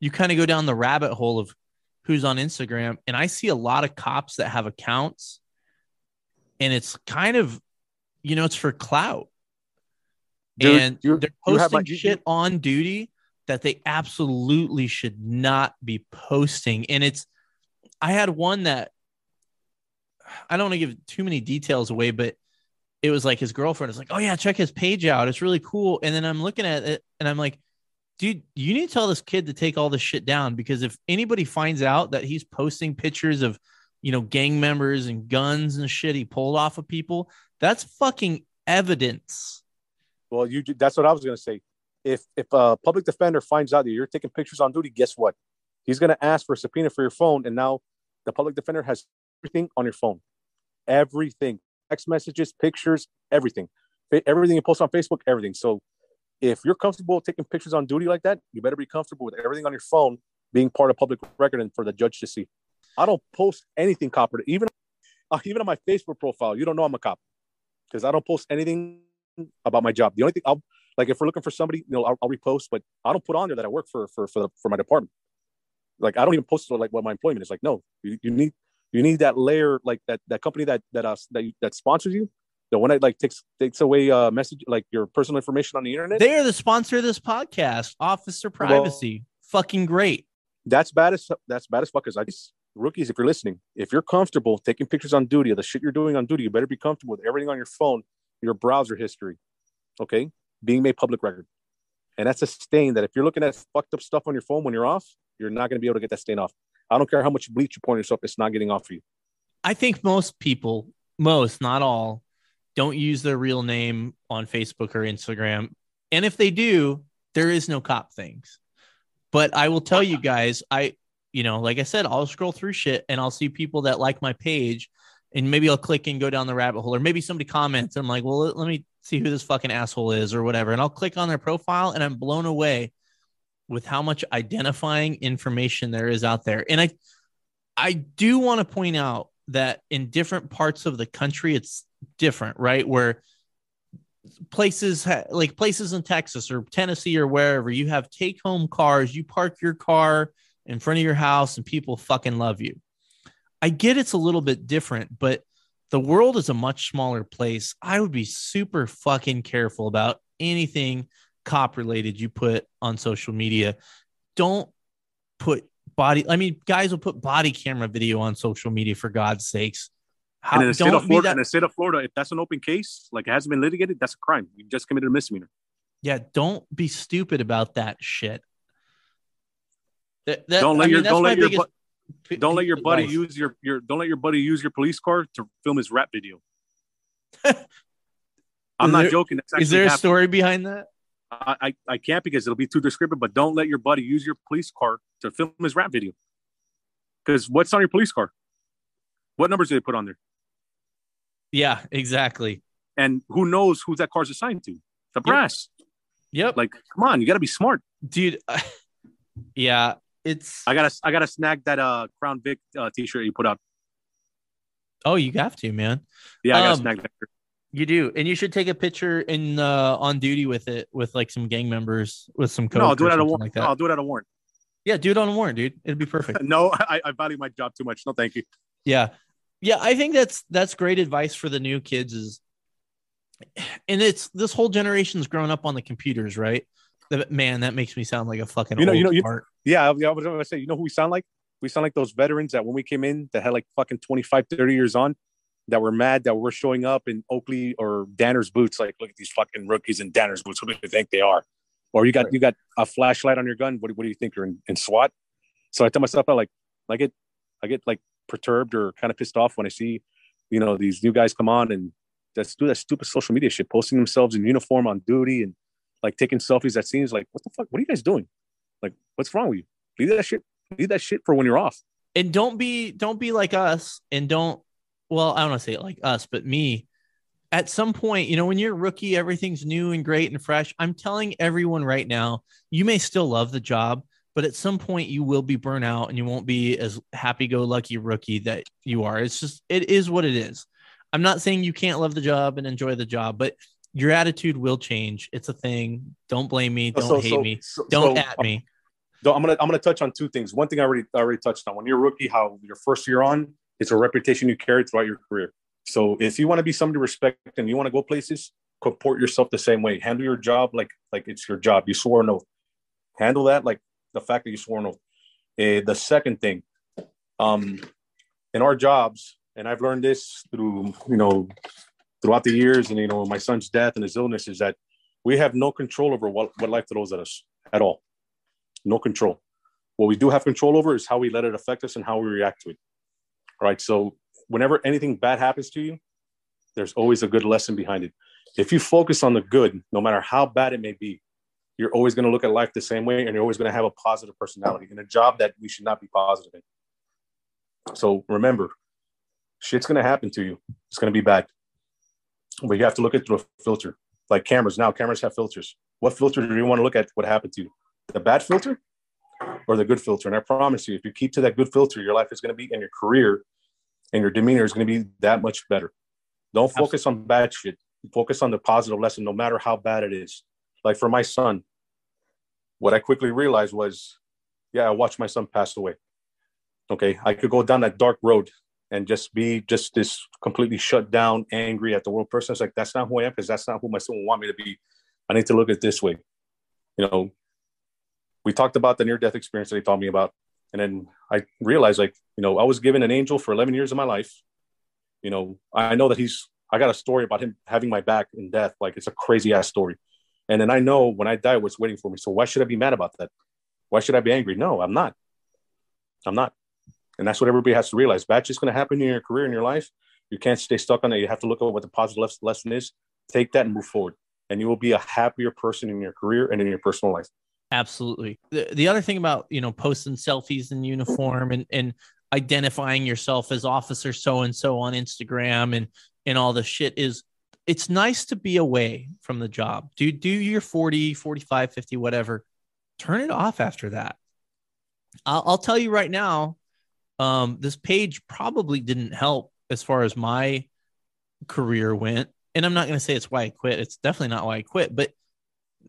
you kind of go down the rabbit hole of who's on Instagram. And I see a lot of cops that have accounts and it's kind of, you know, it's for clout. Dude, and you- they're posting my- you- shit on duty that they absolutely should not be posting. And it's, I had one that I don't want to give too many details away, but it was like his girlfriend is like, Oh, yeah, check his page out. It's really cool. And then I'm looking at it and I'm like, Dude, you need to tell this kid to take all this shit down because if anybody finds out that he's posting pictures of, you know, gang members and guns and shit he pulled off of people, that's fucking evidence. well, you that's what I was gonna say. If if a public defender finds out that you're taking pictures on duty, guess what? He's gonna ask for a subpoena for your phone, and now the public defender has everything on your phone, everything, text messages, pictures, everything, everything you post on Facebook, everything. So if you're comfortable taking pictures on duty like that, you better be comfortable with everything on your phone being part of public record and for the judge to see. I don't post anything copper, even uh, even on my Facebook profile. You don't know I'm a cop because I don't post anything about my job. The only thing I'll like if we're looking for somebody, you know, I'll, I'll repost, but I don't put on there that I work for for for, the, for my department. Like I don't even post like what my employment is. Like no, you, you need you need that layer like that that company that that uh that that sponsors you. The one that like takes takes away uh message like your personal information on the internet. They are the sponsor of this podcast, Officer Privacy. Fucking great. that's bad as that's bad as fuck. Cause I just rookies, if you're listening, if you're comfortable taking pictures on duty of the shit you're doing on duty, you better be comfortable with everything on your phone, your browser history, okay, being made public record. And that's a stain that if you're looking at fucked up stuff on your phone when you're off, you're not going to be able to get that stain off. I don't care how much bleach you pour on yourself, it's not getting off for you. I think most people, most, not all, don't use their real name on Facebook or Instagram. And if they do, there is no cop things. But I will tell you guys, I, you know, like I said, I'll scroll through shit and I'll see people that like my page and maybe I'll click and go down the rabbit hole or maybe somebody comments. And I'm like, well, let, let me see who this fucking asshole is or whatever. And I'll click on their profile and I'm blown away with how much identifying information there is out there. And I, I do want to point out that in different parts of the country, it's different, right? Where places ha- like places in Texas or Tennessee or wherever you have take home cars, you park your car in front of your house and people fucking love you. I get it's a little bit different, but the world is a much smaller place. I would be super fucking careful about anything cop related you put on social media. Don't put body. I mean, guys will put body camera video on social media for God's sakes. How, and in the state of Florida, that- in the state of Florida, if that's an open case, like it hasn't been litigated, that's a crime. You just committed a misdemeanor. yeah, don't be stupid about that shit. That, that- Don't let I your- that's don't let your biggest bu- Don't let your buddy advice. use your your don't let your buddy use your police car to film his rap video. I'm Is not there- joking. Is there a actually story behind that? I, I I can't because it'll be too descriptive. But don't let your buddy use your police car to film his rap video. Because what's on your police car? What numbers do they put on there? Yeah, exactly. And who knows who that car's assigned to? The brass. Yep. Like, come on, you got to be smart. dude. yeah, it's. I gotta I gotta snag that uh Crown Vic uh, t-shirt you put out. oh, you have to, man. Yeah, I gotta Um, snag that. You do, and you should take a picture in uh, on duty with it with like some gang members with some code. No, I'll do it at a warrant. like no. I'll do it at a warrant. Yeah, do it on a warrant, dude. It'd be perfect. No, I, I value my job too much. No, thank you. Yeah. Yeah, I think that's that's great advice for the new kids is and it's this whole generation's grown up on the computers, right? Man, that makes me sound like a fucking You know- old you know, you- Yeah, I, I was gonna say, you know who we sound like? We sound like those veterans that when we came in that had like fucking 25, 30 years on, that were mad that we're showing up in Oakley or Danner's boots. Like, look at these fucking rookies in Danner's boots. Who do you think they are? Or you got Right. you got a flashlight on your gun. What, do- what do you think you're in, in SWAT? So I tell myself, I like, I get, I get like perturbed or kind of pissed off when I see, you know, these new guys come on and just do that stupid social media shit, posting themselves in uniform on duty and like taking selfies at scenes. Like, what the fuck? What are you guys doing? Like, what's wrong with you? Leave that shit. Leave that shit for when you're off. And don't be don't be like us and don't well, I don't want to say it like us, but me. At some point, you know, when you're a rookie, everything's new and great and fresh. I'm telling everyone right now, you may still love the job, but at some point you will be burnt out and you won't be as happy-go-lucky rookie that you are. It's just it is what it is. I'm not saying you can't love the job and enjoy the job, but your attitude will change. It's a thing. Don't blame me. Don't So- hate so- me. so- Don't at me. I'm gonna I'm gonna touch on two things. One thing I already I already touched on. When you're a rookie, how your first year on, it's a reputation you carry throughout your career. So if you want to be somebody to respect and you want to go places, comport yourself the same way. Handle your job like like it's your job. You swore an oath. Handle that like the fact that you swore oath. Eh, the second thing, um, in our jobs, and I've learned this through you know throughout the years, and you know my son's death and his illness is that we have no control over what what life throws at us at all no control. What we do have control over is how we let it affect us and how we react to it. All right. So whenever anything bad happens to you, there's always a good lesson behind it. If you focus on the good, no matter how bad it may be, you're always going to look at life the same way and you're always going to have a positive personality in a job that we should not be positive in. So remember, shit's going to happen to you. It's going to be bad. But you have to look at it through a filter. Like cameras now, cameras have filters. What filter do you want to look at what happened to you? the bad filter or the good filter. And I promise you, if you keep to that good filter, your life is going to be and your career and your demeanor is going to be that much better. Don't focus on bad shit. Focus on the positive lesson, no matter how bad it is. Like for my son, what I quickly realized was, yeah, I watched my son pass away. Okay, I could go down that dark road and just be just this completely shut down, angry at the world person. It's like that's not who I am because that's not who my son will want me to be. I need to look at this way. You know, we talked about the near death experience that he taught me about. And then I realized, like, you know, I was given an angel for 11 years of my life. You know, I know that he's, I got a story about him having my back in death. Like, it's a crazy ass story. And then I know when I die, what's waiting for me. So why should I be mad about that? Why should I be angry? No, I'm not. I'm not. And that's what everybody has to realize. Bad shit's going to happen in your career, in your life. You can't stay stuck on it. You have to look at what the positive les- lesson is, take that and move forward. And you will be a happier person in your career and in your personal life. Absolutely. The, the other thing about, you know, posting selfies in uniform and, and identifying yourself as officer so and so on Instagram and and all the shit is it's nice to be away from the job. Do do your 40, 45, 50 whatever. Turn it off after that. I'll, I'll tell you right now, um, this page probably didn't help as far as my career went. And I'm not going to say it's why I quit. It's definitely not why I quit, but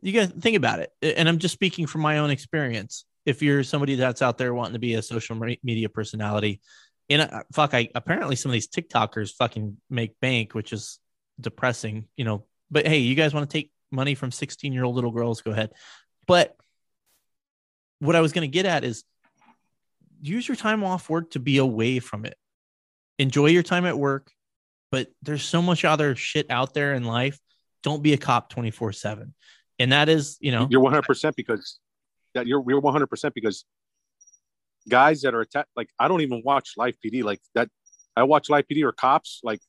you got to think about it. And I'm just speaking from my own experience. If you're somebody that's out there wanting to be a social media personality, and uh, fuck, I apparently some of these TikTokers fucking make bank, which is depressing, you know. But hey, you guys want to take money from 16 year old little girls? Go ahead. But what I was going to get at is use your time off work to be away from it. Enjoy your time at work, but there's so much other shit out there in life. Don't be a cop 24 7 and that is you know you're 100 percent because that you're you're 100 percent because guys that are attacked like I don't even watch live PD like that I watch live PD or cops like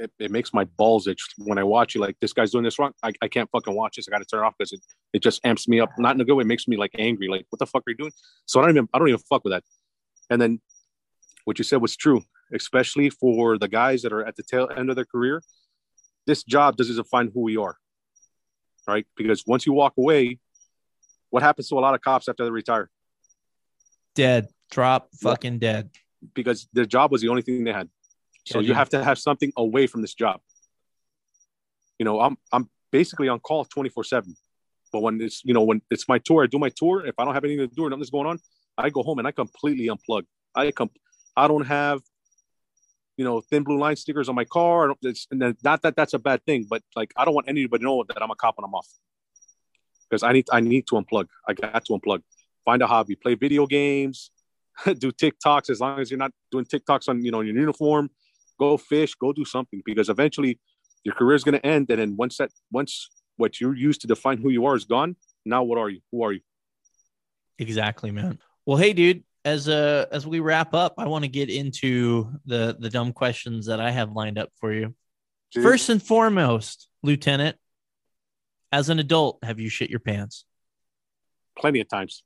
it, it makes my balls itch when I watch it like this guy's doing this wrong I, I can't fucking watch this I got to turn it off because it, it just amps me up not in a good way it makes me like angry like what the fuck are you doing so I don't even I don't even fuck with that and then what you said was true especially for the guys that are at the tail end of their career this job doesn't define who we are right? Because once you walk away, what happens to a lot of cops after they retire? dead drop fucking dead Because their job was the only thing they had. So Yeah, you have to have something away from this job. you know, I'm I'm basically on call 24 seven. But when it's you know when it's my tour, I do my tour. If I don't have anything to do or nothing's going on, I go home and I completely unplug. I com- I don't have you know thin blue line stickers on my car. It's, and not that that's a bad thing, but like I don't want anybody to know that I'm a cop and I'm off because I need I need to unplug. I got to unplug. Find a hobby, play video games, do TikToks. As long as you're not doing TikToks on you know your uniform, go fish, go do something because eventually your career is going to end. And then once that once what you're used to define who you are is gone, now what are you? Who are you? Exactly, man. Well, hey, dude. As uh as we wrap up, I want to get into the the dumb questions that I have lined up for you. Jeez. First and foremost, Lieutenant, as an adult, have you shit your pants? Plenty of times.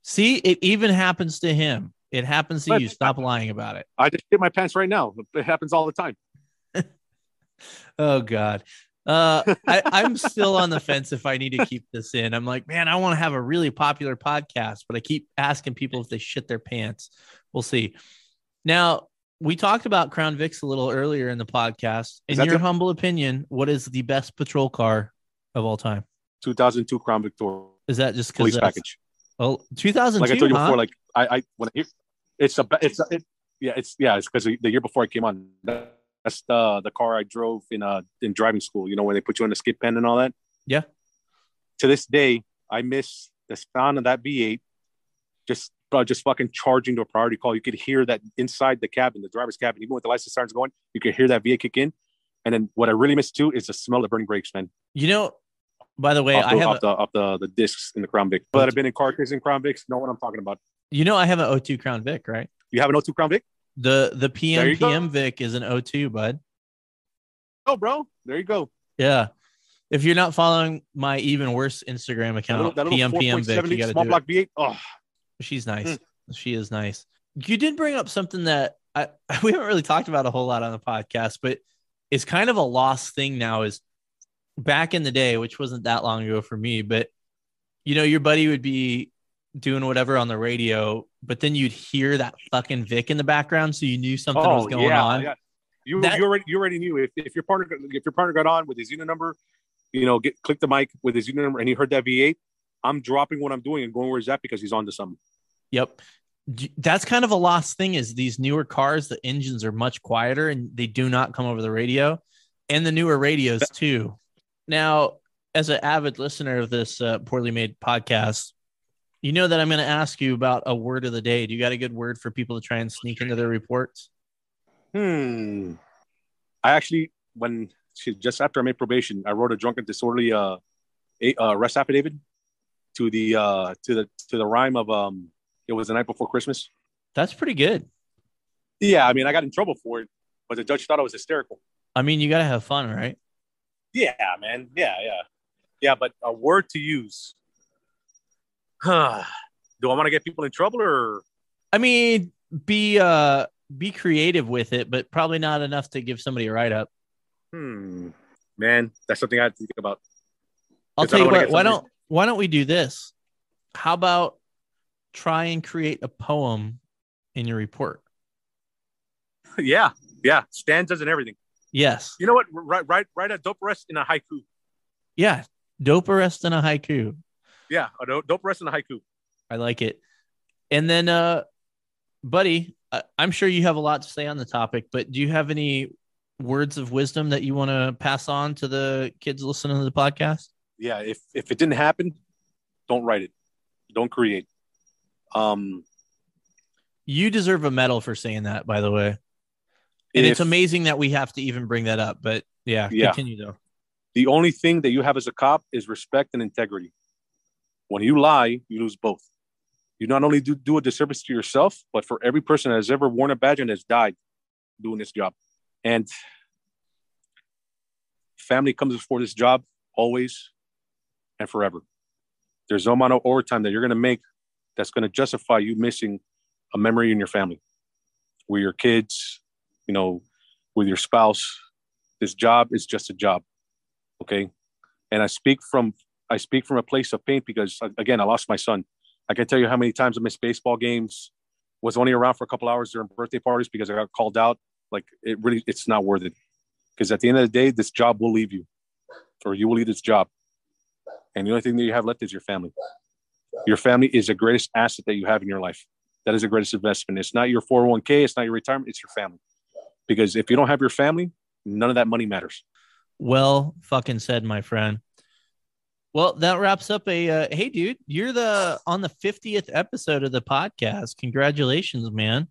See, it even happens to him. It happens to but you. Stop lying about it. I just shit my pants right now. It happens all the time. oh God. Uh, I, I'm still on the fence if I need to keep this in. I'm like, man, I want to have a really popular podcast, but I keep asking people if they shit their pants. We'll see. Now, we talked about Crown Vics a little earlier in the podcast. In your the- humble opinion, what is the best patrol car of all time? 2002 Crown Victoria. Is that just police package? Well, 2002. Like I told you huh? before, like I, I when I, it's a, it's a, it, yeah, it's yeah, it's because the year before I came on, that's the the car I drove in uh in driving school. You know when they put you in the skid pen and all that. Yeah. To this day, I miss the sound of that V8. Just uh, just fucking charging to a priority call. You could hear that inside the cabin, the driver's cabin, even with the license sirens going, you could hear that V8 kick in. And then what I really miss too is the smell of burning brakes, man. You know, by the way, off the, I have off, a, the, off the the discs in the Crown Vic. But I've been in car chasing Crown Vics, know what I'm talking about. You know, I have an O2 Crown Vic, right? You have an O2 Crown Vic? The the PM PM go. Vic is an O2, bud. Oh, bro, there you go. Yeah. If you're not following my even worse Instagram account, that little, that PM PM Vic, you got small block V8. Oh, she's nice. Mm. She is nice. You did bring up something that I we haven't really talked about a whole lot on the podcast, but it's kind of a lost thing now. Is back in the day, which wasn't that long ago for me, but you know, your buddy would be doing whatever on the radio, but then you'd hear that fucking Vic in the background, so you knew something oh, was going yeah, on. Yeah. You, that, you already you already knew if, if your partner if your partner got on with his unit number, you know, get click the mic with his unit number and he heard that V8, I'm dropping what I'm doing and going where's that because he's on to something. Yep. That's kind of a lost thing is these newer cars, the engines are much quieter and they do not come over the radio and the newer radios too. Now, as an avid listener of this uh, poorly made podcast, you know that I'm going to ask you about a word of the day. Do you got a good word for people to try and sneak into their reports? Hmm. I actually, when she, just after I made probation, I wrote a drunken disorderly uh, a, uh, arrest affidavit to the uh, to the to the rhyme of um, it was the night before Christmas. That's pretty good. Yeah, I mean, I got in trouble for it, but the judge thought I was hysterical. I mean, you got to have fun, right? Yeah, man. Yeah, yeah, yeah. But a word to use. Huh. Do I want to get people in trouble or? I mean, be uh be creative with it, but probably not enough to give somebody a write up. Hmm. Man, that's something I have to think about. I'll tell you what. Why don't Why don't we do this? How about try and create a poem in your report? yeah, yeah, stanzas and everything. Yes. You know what? Write write write a dope arrest in a haiku. Yeah, dope arrest in a haiku. Yeah, a dope arrest in a haiku. I like it. And then, uh, buddy, I'm sure you have a lot to say on the topic, but do you have any words of wisdom that you want to pass on to the kids listening to the podcast? Yeah, if if it didn't happen, don't write it. Don't create. Um you deserve a medal for saying that, by the way. And if, it's amazing that we have to even bring that up, but yeah, yeah, continue though. The only thing that you have as a cop is respect and integrity. When you lie, you lose both you not only do, do a disservice to yourself, but for every person that has ever worn a badge and has died doing this job. And family comes before this job always and forever. There's no amount of overtime that you're going to make that's going to justify you missing a memory in your family with your kids, you know, with your spouse. This job is just a job. Okay. And I speak from I speak from a place of pain because uh, again, I lost my son I can tell you how many times I missed baseball games, was only around for a couple hours during birthday parties because I got called out. Like it really, it's not worth it. Because at the end of the day, this job will leave you. or you will leave this job. And the only thing that you have left is your family. Your family is the greatest asset that you have in your life. That is the greatest investment. It's not your 401k, it's not your retirement, it's your family. Because if you don't have your family, none of that money matters. Well, fucking said, my friend. Well, that wraps up a. Uh, hey, dude, you're the on the 50th episode of the podcast. Congratulations, man.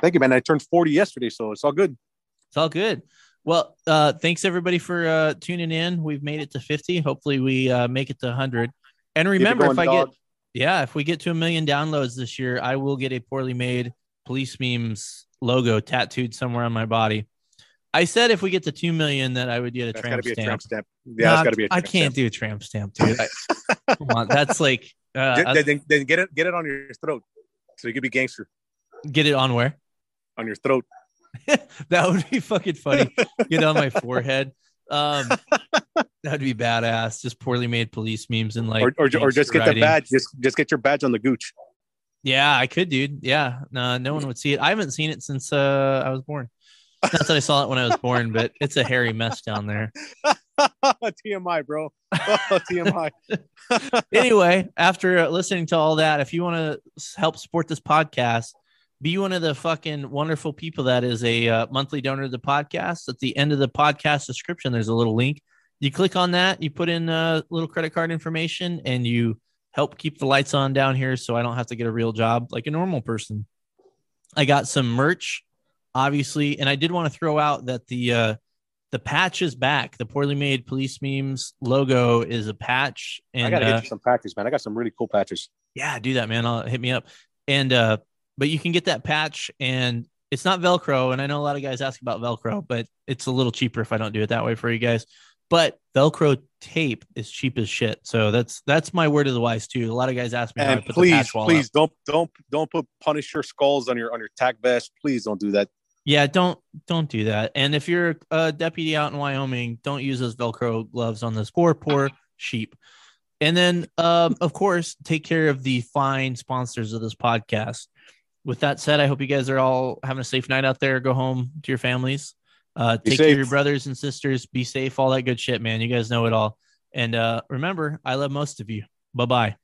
Thank you, man. I turned 40 yesterday, so it's all good. It's all good. Well, uh, thanks everybody for uh, tuning in. We've made it to 50. Hopefully, we uh, make it to 100. And remember, going, if I dog. get, yeah, if we get to a million downloads this year, I will get a poorly made police memes logo tattooed somewhere on my body. I said if we get to two million, that I would get a, tramp stamp. a tramp stamp. Yeah, no, that's got to be. A I can't stamp. do a tramp stamp, dude. I, come on, that's like. Uh, then, then, get it, get it on your throat, so you could be gangster. Get it on where? On your throat. that would be fucking funny. Get on my forehead. Um, that'd be badass. Just poorly made police memes and like, or, or, or just get writing. the badge. Just just get your badge on the gooch. Yeah, I could, dude. Yeah, no, no one would see it. I haven't seen it since uh, I was born. Not that I saw it when I was born, but it's a hairy mess down there. TMI, bro. Oh, TMI. anyway, after listening to all that, if you want to help support this podcast, be one of the fucking wonderful people that is a uh, monthly donor to the podcast. At the end of the podcast description, there's a little link. You click on that, you put in a little credit card information, and you help keep the lights on down here so I don't have to get a real job like a normal person. I got some merch, obviously, and I did want to throw out that the uh, the patch is back. The poorly made police memes logo is a patch. And I gotta uh, you some patches, man. I got some really cool patches. Yeah, do that, man. I'll hit me up. And uh, but you can get that patch and it's not Velcro. And I know a lot of guys ask about Velcro, but it's a little cheaper if I don't do it that way for you guys. But Velcro tape is cheap as shit. So that's that's my word of the wise too. A lot of guys ask me. And please, please up. don't don't don't put Punisher skulls on your on your tac vest. Please don't do that. Yeah, don't don't do that. And if you're a deputy out in Wyoming, don't use those Velcro gloves on this poor poor sheep. And then, um, of course, take care of the fine sponsors of this podcast with that said, I hope you guys are all having a safe night out there. Go home to your families. Uh, take care of your brothers and sisters. Be safe. All that good shit, man. You guys know it all. And uh, remember, I love most of you. Bye bye.